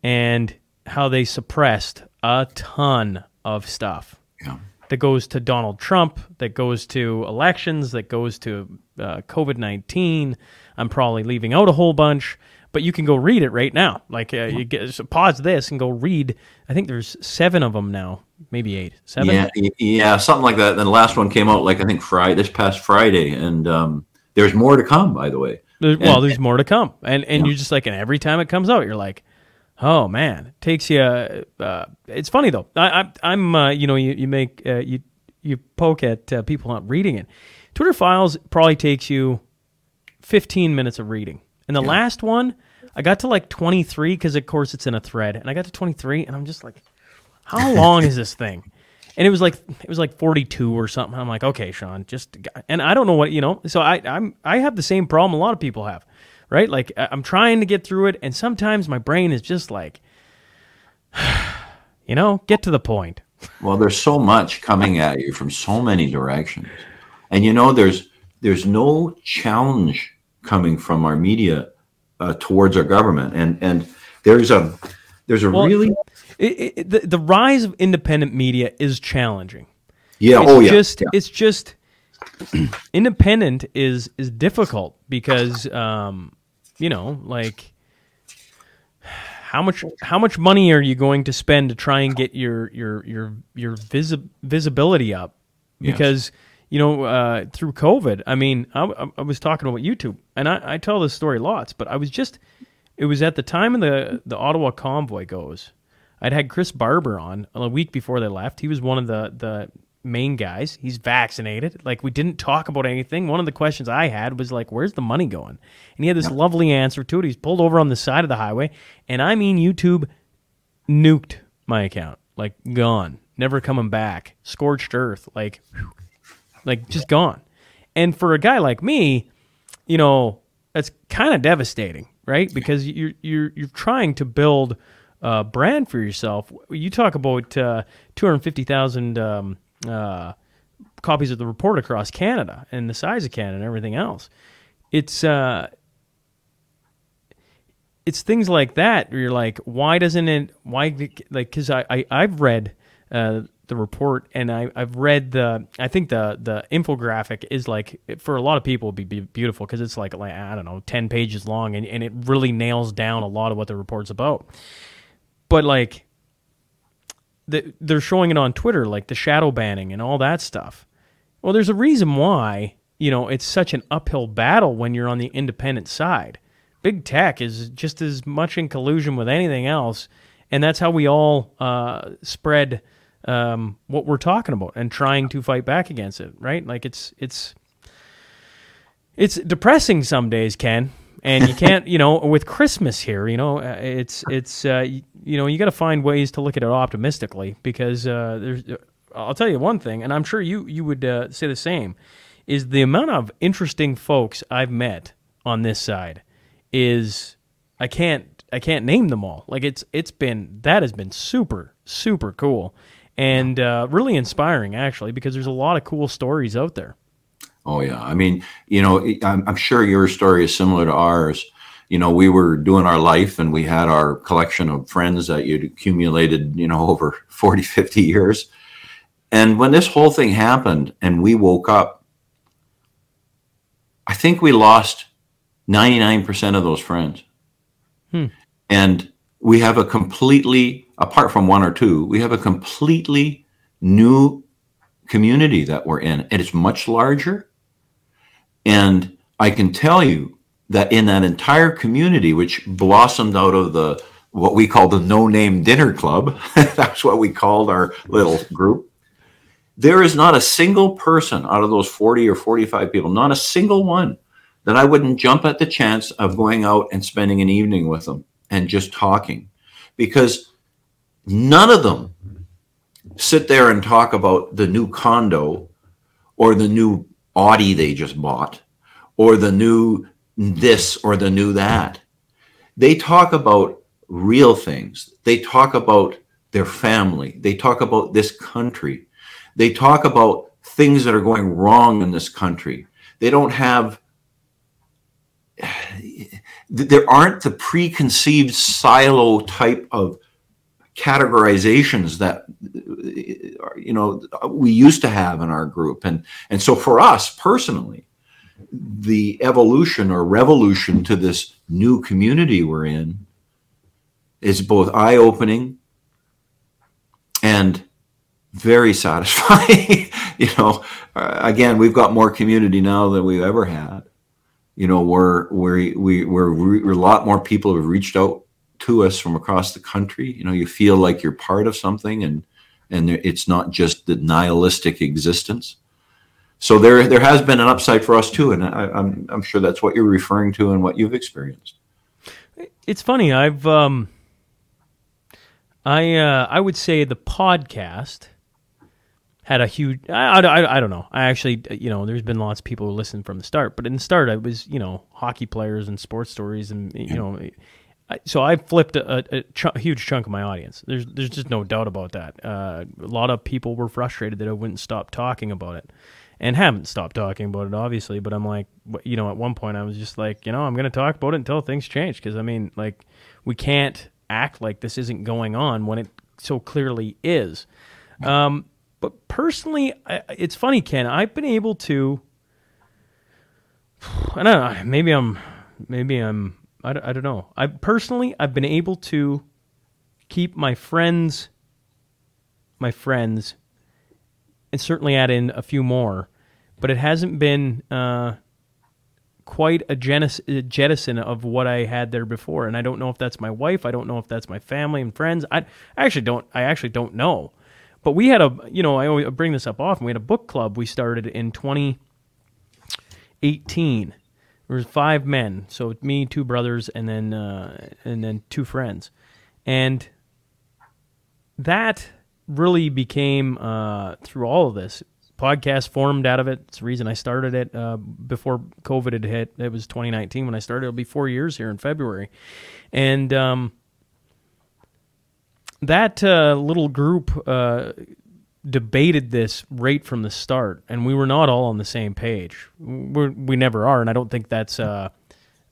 A: and how they suppressed a ton of stuff.
B: Yeah.
A: That goes to Donald Trump, that goes to elections, that goes to uh, COVID 19. I'm probably leaving out a whole bunch, but you can go read it right now. Like, uh, you get, so pause this and go read. I think there's seven of them now, maybe eight. Seven?
B: Yeah, yeah, something like that. Then the last one came out, like, I think Friday, this past Friday. And um, there's more to come, by the way.
A: There's, well, there's more to come, and and yeah. you're just like, and every time it comes out, you're like, oh man, it takes you. Uh, it's funny though. I, I am uh, you know you you make uh, you you poke at uh, people not reading it. Twitter files probably takes you 15 minutes of reading, and the yeah. last one I got to like 23 because of course it's in a thread, and I got to 23, and I'm just like, how long is this thing? and it was like it was like 42 or something. I'm like, okay, Shaun, just and I don't know what you know. So I I'm I have the same problem a lot of people have, right? Like I'm trying to get through it, and sometimes my brain is just like, you know, get to the point.
B: Well, there's so much coming at you from so many directions, and you know, there's there's no challenge coming from our media uh, towards our government, and and there's a there's a well, really
A: it, it, the the rise of independent media is challenging.
B: Yeah.
A: It's
B: oh yeah.
A: Just
B: yeah.
A: it's just independent is is difficult because um, you know like how much how much money are you going to spend to try and get your your your your visi- visibility up because yes. you know uh, through covid i mean I, I, was talking about youtube and I, I tell this story lots but i was just it was at the time of the the ottawa convoy goes I'd had Chris Barber on a week before they left. He was one of the the main guys. He's vaccinated. Like we didn't talk about anything. One of the questions I had was like, "Where's the money going?" And he had this lovely answer to it. He's pulled over on the side of the highway, and I mean, YouTube nuked my account, like gone, never coming back, scorched earth, like, like just gone. And for a guy like me, you know, that's kind of devastating, right? Because you're you're you're trying to build uh, brand for yourself. You talk about uh, 250,000 um, uh, copies of the report across Canada and the size of Canada and everything else. It's uh, it's things like that where you're like, why doesn't it? Why like? Because I, I I've read uh, the report and I I've read the I think the the infographic is like for a lot of people would be beautiful because it's like like I don't know ten pages long and and it really nails down a lot of what the report's about but like the, they're showing it on Twitter, like the shadow banning and all that stuff. Well, there's a reason why you know it's such an uphill battle when you're on the independent side. Big tech is just as much in collusion with anything else, and that's how we all uh, spread um, what we're talking about and trying to fight back against it. Right? Like it's it's it's depressing some days, Ken and you can't, you know, with Christmas here, you know, uh, it's it's uh, you, know you got to find ways to look at it optimistically because uh, there's. Uh, I'll tell you one thing, and I'm sure you you would uh, say the same, is the amount of interesting folks I've met on this side is I can't I can't name them all. Like it's it's been that has been super super cool and uh, really inspiring actually because there's a lot of cool stories out there.
B: Oh yeah, I mean, you know, I'm, I'm sure your story is similar to ours. You know, we were doing our life and we had our collection of friends that you'd accumulated, you know, over 40, 50 years. And when this whole thing happened and we woke up, I think we lost 99% of those friends.
A: Hmm.
B: And we have a completely, apart from one or two, we have a completely new community that we're in. And it's much larger. And I can tell you that in that entire community, which blossomed out of the what we call the no name dinner club, that's what we called our little group. There is not a single person out of those 40 or 45 people, not a single one that I wouldn't jump at the chance of going out and spending an evening with them and just talking because none of them sit there and talk about the new condo or the new Audi they just bought or the new this or the new that. They talk about real things. They talk about their family. They talk about this country. They talk about things that are going wrong in this country. They don't have there aren't the preconceived silo type of categorizations that you know we used to have in our group. And and so for us personally the evolution or revolution to this new community we're in is both eye-opening and very satisfying you know. Uh, again we've got more community now than we've ever had. You know we're we're we, we're, we're a lot more people have reached out to us from across the country. You know you feel like you're part of something and and it's not just the nihilistic existence. So there there has been an upside for us too and I, I'm, I'm sure that's what you're referring to and what you've experienced.
A: It's funny i've um i uh i would say the podcast had a huge I, I, I don't know. I actually you know there's been lots of people who listen from the start but in the start i was you know hockey players and sports stories and you know so I flipped a, a, ch- a, huge chunk of my audience. There's there's just no doubt about that. Uh, a lot of people were frustrated that I wouldn't stop talking about it, and haven't stopped talking about it, obviously. But I'm like, you know, at one point I was just like, you know, I'm going to talk about it until things change, because I mean, like, we can't act like this isn't going on when it so clearly is. Um, but personally, I, it's funny, Ken. I've been able to. I don't know. Maybe I'm. Maybe I'm. I, I don't know. I personally, I've been able to keep my friends, my friends, and certainly add in a few more, but it hasn't been uh, quite a jettison of what I had there before. And I don't know if that's my wife. I don't know if that's my family and friends. I, I actually don't. I actually don't know. But we had a, you know, I always bring this up often. We had a book club we started in 2018. There was five men, so me, two brothers, and then uh, and then two friends, and that really became uh, through all of this podcast formed out of it. It's the reason I started it uh, before COVID had hit. It was 2019 when I started. It'll be four years here in February, and um, that uh, little group uh, debated this right from the start, and we were not all on the same page. We're, we never are, and I don't think that's uh,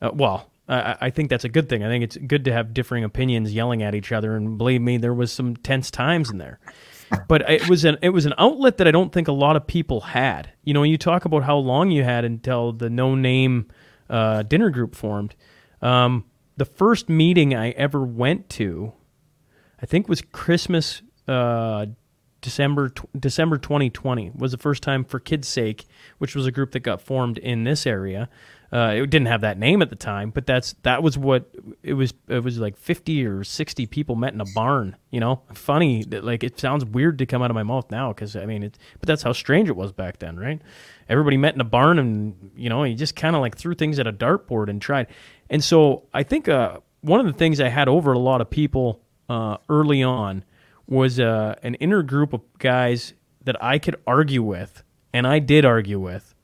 A: uh, well. I, I think that's a good thing. I think it's good to have differing opinions yelling at each other, and believe me, there was some tense times in there. But it was an it was an outlet that I don't think a lot of people had. You know, you talk about how long you had until the no name uh, dinner group formed. Um, the first meeting I ever went to I think was Christmas, uh, December December 2020 was the first time for Kids' Sake, which was a group that got formed in this area. Uh, it didn't have that name at the time, but that's that was what it was. It was like 50 or 60 people met in a barn. You know, funny that like it sounds weird to come out of my mouth now because I mean, it, but that's how strange it was back then, right? Everybody met in a barn, and you know, you just kind of like threw things at a dartboard and tried. And so I think uh, one of the things I had over a lot of people uh, early on was uh, an inner group of guys that I could argue with, and I did argue with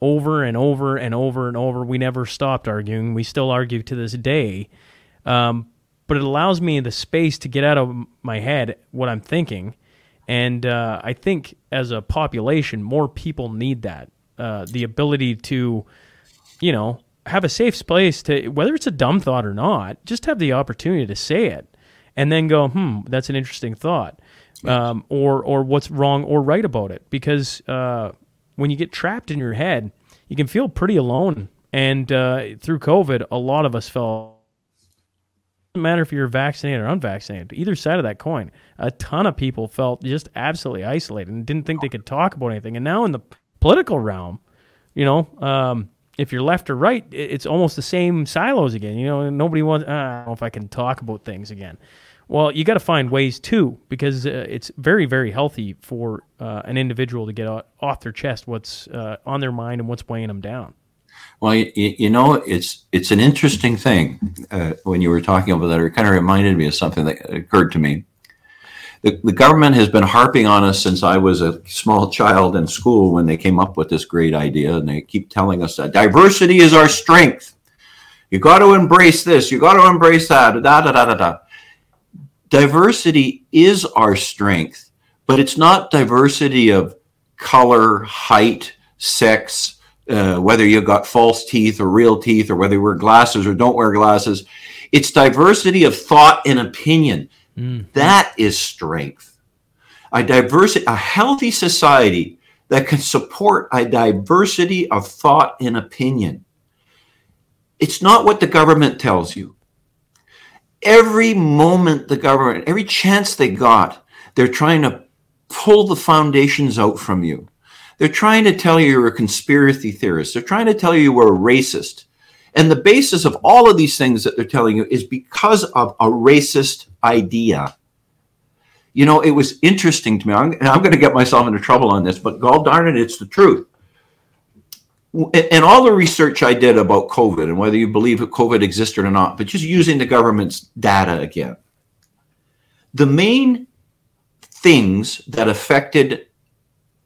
A: over and over and over and over. We never stopped arguing. We still argue to this day. Um, but it allows me the space to get out of my head what I'm thinking. And uh, I think as a population, more people need that uh, the ability to, you know, have a safe place to, whether it's a dumb thought or not, just have the opportunity to say it and then go, hmm, that's an interesting thought. Um, or, or what's wrong or right about it. Because uh, when you get trapped in your head, you can feel pretty alone. And uh, through COVID, a lot of us felt doesn't matter if you're vaccinated or unvaccinated. Either side of that coin, a ton of people felt just absolutely isolated and didn't think they could talk about anything. And now in the political realm, you know, um, if you're left or right, it's almost the same silos again. You know, nobody wants. Uh, I don't know if I can talk about things again. Well, you got to find ways too, because uh, it's very, very healthy for uh, an individual to get off their chest what's uh, on their mind and what's weighing them down.
B: Well, you, you know, it's it's an interesting thing. Uh, when you were talking about that, it kind of reminded me of something that occurred to me. The, the government has been harping on us since I was a small child in school when they came up with this great idea, and they keep telling us that diversity is our strength. You got to embrace this. You got to embrace that. Da da da da da. Diversity is our strength, but it's not diversity of color, height, sex, uh, whether you've got false teeth or real teeth, or whether you wear glasses or don't wear glasses. It's diversity of thought and opinion. Mm. That is strength. A diversity, a healthy society that can support a diversity of thought and opinion. It's not what the government tells you. Every moment the government, every chance they got, they're trying to pull the foundations out from you. They're trying to tell you you're a conspiracy theorist. They're trying to tell you are a racist. And the basis of all of these things that they're telling you is because of a racist idea. You know, it was interesting to me, I'm, and I'm going to get myself into trouble on this, but God darn it, it's the truth. And all the research I did about COVID and whether you believe that COVID existed or not, but just using the government's data again, the main things that affected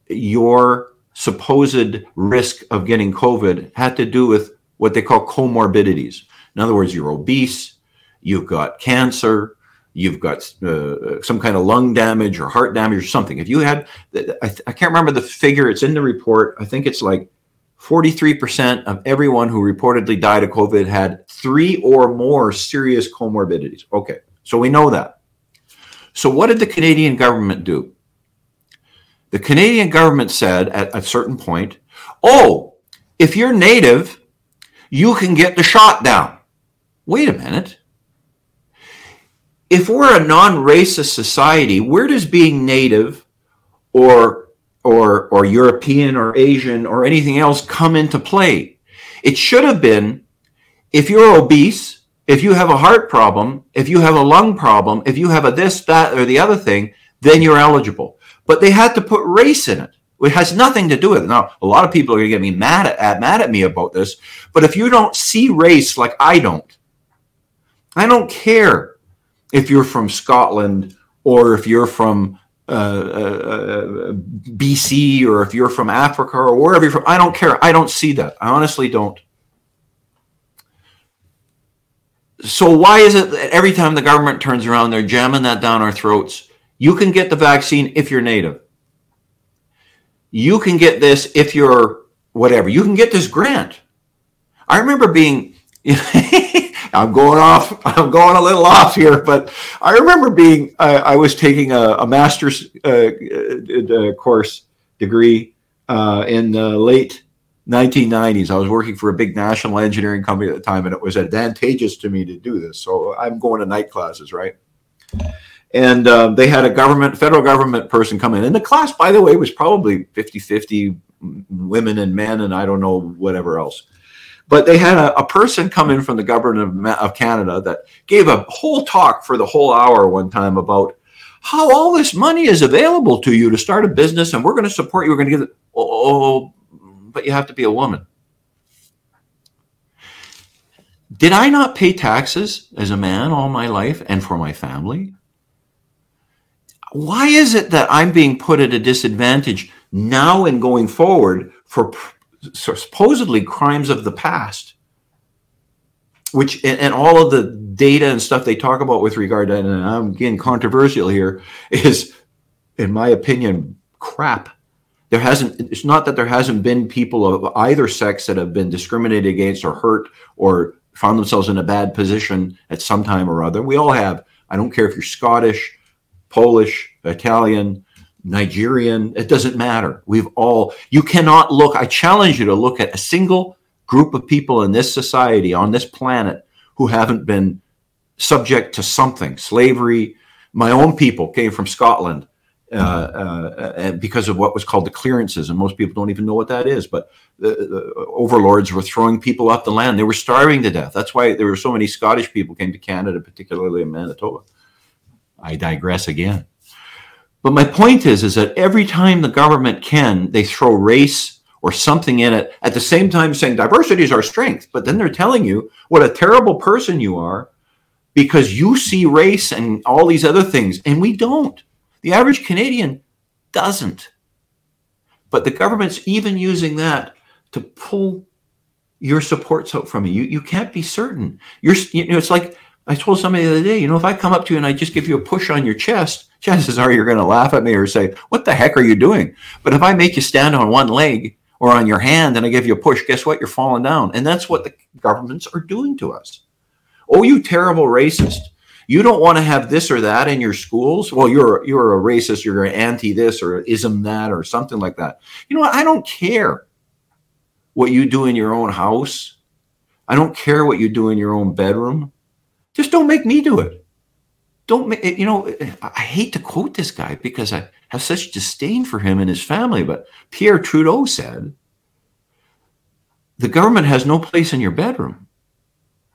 B: your supposed risk of getting COVID had to do with what they call comorbidities. In other words, you're obese, you've got cancer, you've got uh, some kind of lung damage or heart damage or something. If you had, I, I can't remember the figure, it's in the report. I think it's like 43% of everyone who reportedly died of COVID had three or more serious comorbidities. Okay, so we know that. So, what did the Canadian government do? The Canadian government said at a certain point, oh, if you're native, you can get the shot down. Wait a minute. If we're a non-racist society, where does being native or or or European or Asian or anything else come into play? It should have been if you're obese, if you have a heart problem, if you have a lung problem, if you have a this, that, or the other thing, then you're eligible but they had to put race in it. It has nothing to do with it. Now, a lot of people are going to get me mad at, mad at me about this, but if you don't see race like I don't, I don't care if you're from Scotland or if you're from uh, uh, uh BC or if you're from Africa or wherever you're from. I don't care. I don't see that. I honestly don't. So why is it that every time the government turns around, they're jamming that down our throats? You can get the vaccine if you're native. You can get this if you're whatever. You can get this grant. I remember being, I'm going off, I'm going a little off here, but I remember being, I, I was taking a, a master's uh, uh, course degree uh, in the late 1990s. I was working for a big national engineering company at the time, and it was advantageous to me to do this. So I'm going to night classes, right? and uh, they had a government federal government person come in and the class by the way was probably 50-50 women and men and i don't know whatever else but they had a, a person come in from the government of, of canada that gave a whole talk for the whole hour one time about how all this money is available to you to start a business and we're going to support you we're going to give it oh, oh, oh, but you have to be a woman. Did i not pay taxes as a man all my life and for my family? Why is it that I'm being put at a disadvantage now and going forward for supposedly crimes of the past? which and, and, all of the data and stuff they talk about with regard to, and I'm getting controversial here, is, in my opinion, crap. There hasn't. It's not that there hasn't been people of either sex that have been discriminated against or hurt or found themselves in a bad position at some time or other. We all have. I don't care if you're Scottish, Polish, Italian, Nigerian. It doesn't matter. We've all. You cannot look. I challenge you to look at a single group of people in this society on this planet who haven't been subject to something slavery my own people came from scotland uh, uh, because of what was called the clearances and most people don't even know what that is but the, the, overlords were throwing people off the land they were starving to death that's why there were so many scottish people came to canada particularly in manitoba i digress again but my point is is that every time the government can they throw race or something in it at the same time saying diversity is our strength but then they're telling you what a terrible person you are because you see race and all these other things and we don't. The average canadian doesn't. But the government's even using that to pull your supports out from you. You, you can't be certain. You're you know it's like i told somebody the other day you know if i come up to you and i just give you a push on your chest chances are you're going to laugh at me or say what the heck are you doing but if i make you stand on one leg or on your hand and I give you a push, guess what? You're falling down. And that's what the governments are doing to us. Oh, you terrible racist. You don't want to have this or that in your schools. Well, you're you're a racist, you're an anti this or ism that or something like that. You know what? I don't care what you do in your own house. I don't care what you do in your own bedroom. Just don't make me do it. Don't make eh, you know, eh, I hate to quote this guy because I have such disdain for him and his family. But Pierre Trudeau said, the government has no place in your bedroom.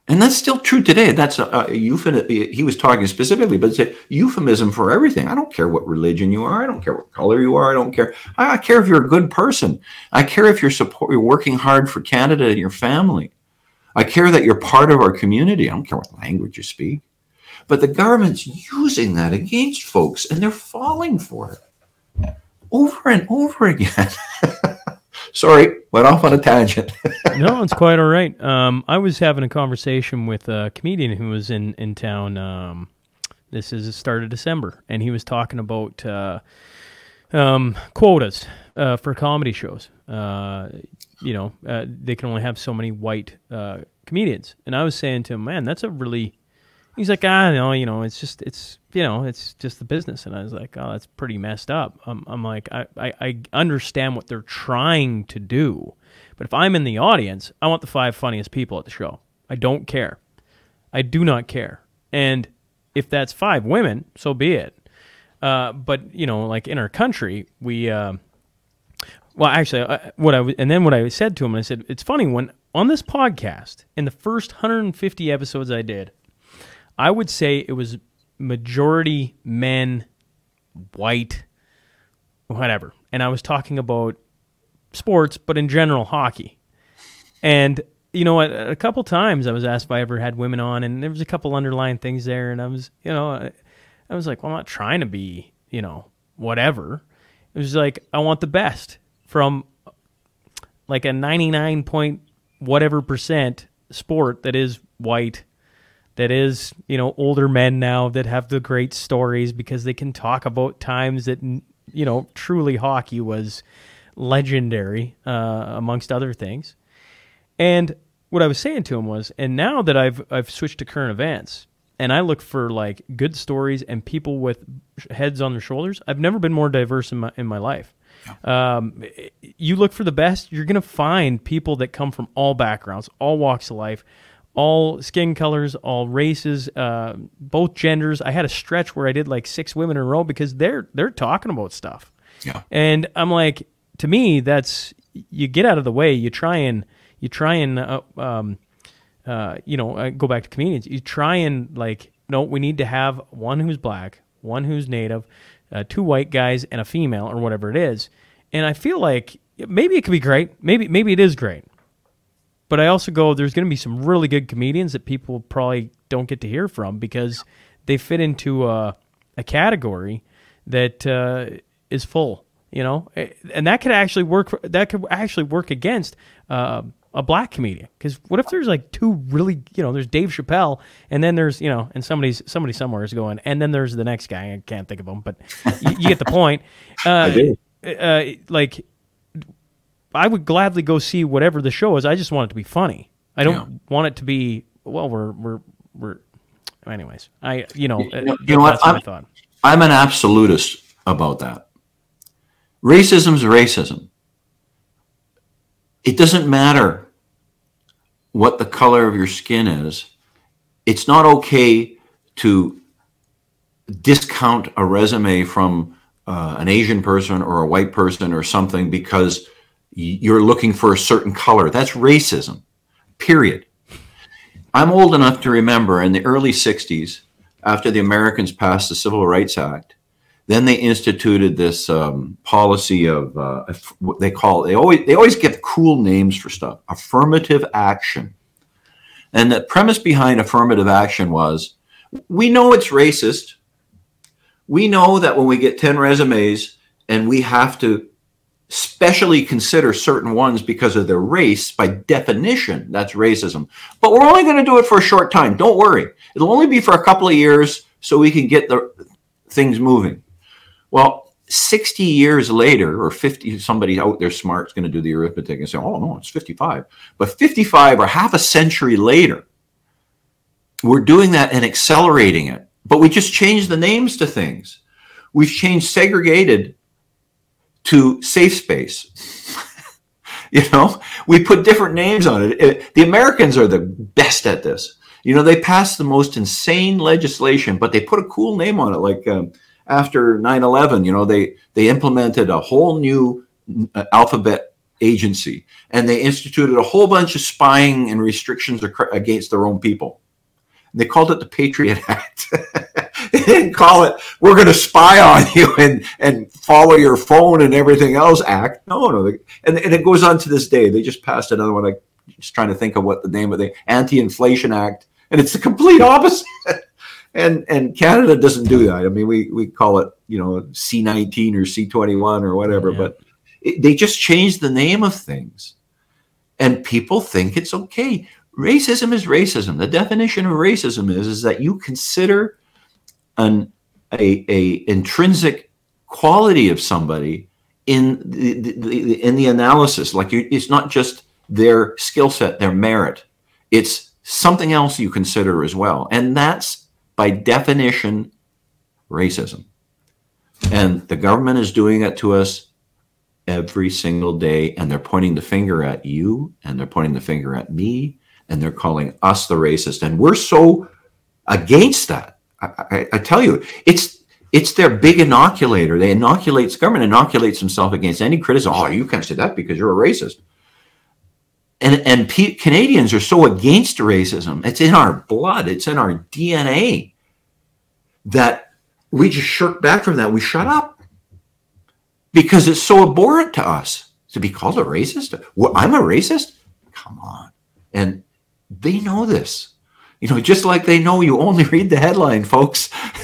B: And that's still true today. That's uh, uh, a, a euphemism. Eh, he was talking specifically, but it's a euphemism for everything. I don't care what religion you are. I don't care what color you are. I don't care. I, care if you're a good person. I care if you're support, you're working hard for Canada and your family. I care that you're part of our community. I don't care what language you speak. But the government's using that against folks and they're falling for it over and over again. Sorry, went off on a tangent.
A: no, it's quite all right. Um, I was having a conversation with a comedian who was in, in town. Um, this is the start of December, and he was talking about uh, um, quotas uh, for comedy shows. Uh, you know, uh, they can only have so many white uh, comedians. And I was saying to him, man, that's a really He's like, ah, no, you know, it's just, it's, you know, it's just the business. And I was like, oh, that's pretty messed up. I'm, I'm like, I, I, I understand what they're trying to do, but if I'm in the audience, I want the five funniest people at the show. I don't care. I do not care. And if that's five women, so be it. Uh, but you know, like in our country, we, uh, well, actually, uh, what I and then what I said to him, I said, it's funny when on this podcast in the first 150 episodes I did, I would say it was majority men, white, whatever. And I was talking about sports, but in general, hockey. And you know, a, a couple times I was asked if I ever had women on, and there was a couple underlying things there, and I was, you know, I, I was like, well, I'm not trying to be, you know, whatever. It was like I want the best from like a 99 point whatever percent sport that is white that is, you know, older men now that have the great stories because they can talk about times that, you know, truly hockey was legendary, uh, amongst other things. And what I was saying to him was, and now that I've I've switched to current events, and I look for like good stories and people with heads on their shoulders, I've never been more diverse in my in my life. Um, you look for the best, you're gonna find people that come from all backgrounds, all walks of life, all skin colors, all races, uh, both genders. I had a stretch where I did like six women in a row because they're they're talking about stuff.
B: Yeah.
A: And I'm like, to me, that's you get out of the way. You try and you try and uh, um, uh, you know uh, go back to comedians. You try and like, no, we need to have one who's black, one who's native, uh, two white guys, and a female or whatever it is. And I feel like maybe it could be great. Maybe maybe it is great. But I also go, there's going to be some really good comedians that people probably don't get to hear from because they fit into a, a category that uh, is full, you know, and that could actually work. That could actually work against uh,
C: a black comedian? Because what if there's like two really, you know, there's Dave Chappelle, and then there's, you know, and somebody's somebody somewhere is going, and then there's the next guy. I can't think of him, but you, you get the point. Uh, I
B: do.
C: Uh, like, I would gladly go see whatever the show is. I just want it to be funny. I don't
B: Yeah.
C: want it to be well. We're we're we're. Anyways, I you know,
B: You know-
C: uh,
B: you know what? I'm-
C: thought.
B: I'm an absolutist about that. Racism's racism. It doesn't matter what the color of your skin is. It's not okay to discount a resume from uh, an Asian person or a white person or something because you're looking for a certain color. That's racism, period. I'm old enough to remember in the early 60s, after the Americans passed the Civil Rights Act, then they instituted this um, policy of uh, what they call they always they always give cool names for stuff affirmative action. And the premise behind affirmative action was we know it's racist. We know that when we get 10 resumes and we have to specially consider certain ones because of their race by definition that's racism. But we're only going to do it for a short time don't worry. It'll only be for a couple of years so we can get the things moving well, 60 years later, or 50, somebody out there smart is going to do the arithmetic and say, oh, no, it's 55. But 55 or half a century later, we're doing that and accelerating it. But we just changed the names to things. We've changed segregated to safe space. you know, we put different names on it. It- The Americans are the best at this. You know, they passed the most insane legislation, but they put a cool name on it, like um, after 9-11 you know they they implemented a whole new uh, alphabet agency and they instituted a whole bunch of spying and restrictions against their own people. They called it the patriot act. They didn't call it we're going to spy on you and and follow your phone and everything else act. No no and, and it goes on to this day. They just passed another one. I just trying to think of what the name of the anti-inflation act and it's the complete opposite and and Canada doesn't do that. I mean, we we call it you know C nineteen or C twenty one or whatever,
C: Yeah.
B: but it, they just change the name of things, and people think it's okay. Racism is racism. The definition of racism is is that you consider an a, a intrinsic quality of somebody in the, the, the in the analysis. Like you, it's not just their skill set, their merit. It's something else you consider as well, and that's by definition racism. And the government is doing it to us every single day, and they're pointing the finger at you, and they're pointing the finger at me, and they're calling us the racist. And we're so against that. I, I, I tell you, it's it's their big inoculator. They inoculates government inoculates himself against any criticism. Oh, you can't say that because you're a racist. And and P- Canadians are so against racism. It's in our blood. It's in our DNA that we just shirk back from that. We shut up because it's so abhorrent to us to be called a racist. Well, I'm a racist. Come on, and they know this. You know, just like they know you only read the headline, folks.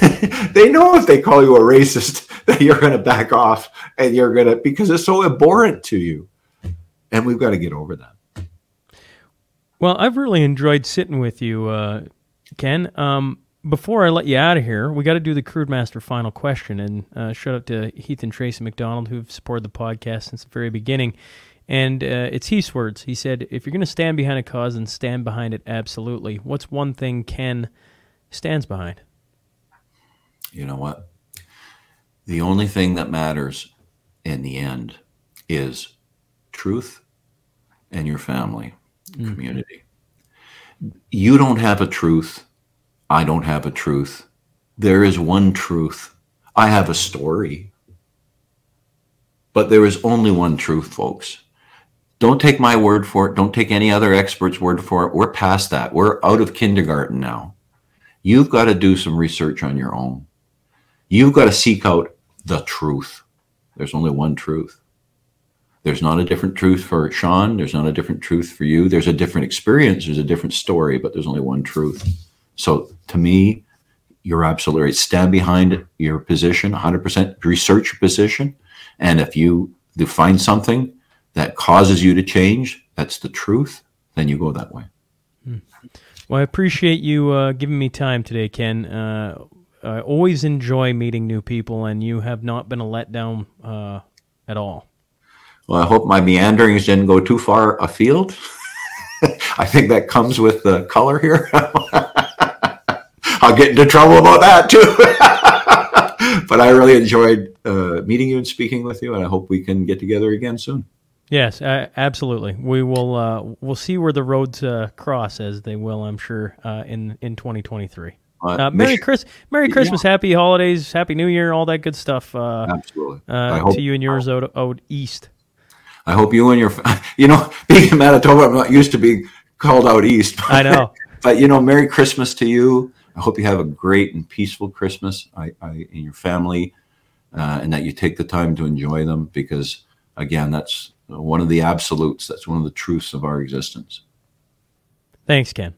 B: they know if they call you a racist that you're going to back off and you're going to because it's so abhorrent to you. And we've got to get over that.
C: Well, I've really enjoyed sitting with you, uh, Ken. Um, before I let you out of here, we got to do the Crude Master final question. And uh, shout out to Heath and Tracy McDonald, who've supported the podcast since the very beginning. And uh, it's Heath's words. He said, If you're going to stand behind a cause, and stand behind it absolutely. What's one thing Ken stands behind?
B: You know what? The only thing that matters in the end is truth and your family, Mm-hmm. community. You don't have a truth. I don't have a truth. There is one truth. I have a story. But there is only one truth, folks. Don't take my word for it. Don't take any other expert's word for it. We're past that. We're out of kindergarten now. You've got to do some research on your own. You've got to seek out the truth. There's only one truth. There's not a different truth for Shaun. There's not a different truth for you. There's a different experience. There's a different story, but there's only one truth. So to me, you're absolutely right. Stand behind your position, 100%. Research your position. And if you find something that causes you to change, that's the truth, then you go that way.
A: Well, I appreciate you uh, giving me time today, Ken. Uh, I always enjoy meeting new people, and you have not been a letdown uh, at all.
B: Well, I hope my meanderings didn't go too far afield. I think that comes with the color here. I'll get into trouble about that too. but I really enjoyed uh, meeting you and speaking with you, and I hope we can get together again soon.
A: Yes, uh, absolutely. We will. Uh, we'll see where the roads uh, cross, as they will, I'm sure, uh, in in 2023. Uh, Merry Chris, Merry Christmas, yeah. Happy Holidays, Happy New Year, all that good stuff. Uh,
B: absolutely.
A: Hope, to you and yours out, out east.
B: I hope you and your, you know, being in Manitoba, I'm not used to being called out east.
A: But, I know.
B: But you know, Merry Christmas to you. I hope you have a great and peaceful Christmas, I, I and your family, uh, and that you take the time to enjoy them because, again, that's one of the absolutes. That's one of the truths of our existence.
A: Thanks, Ken.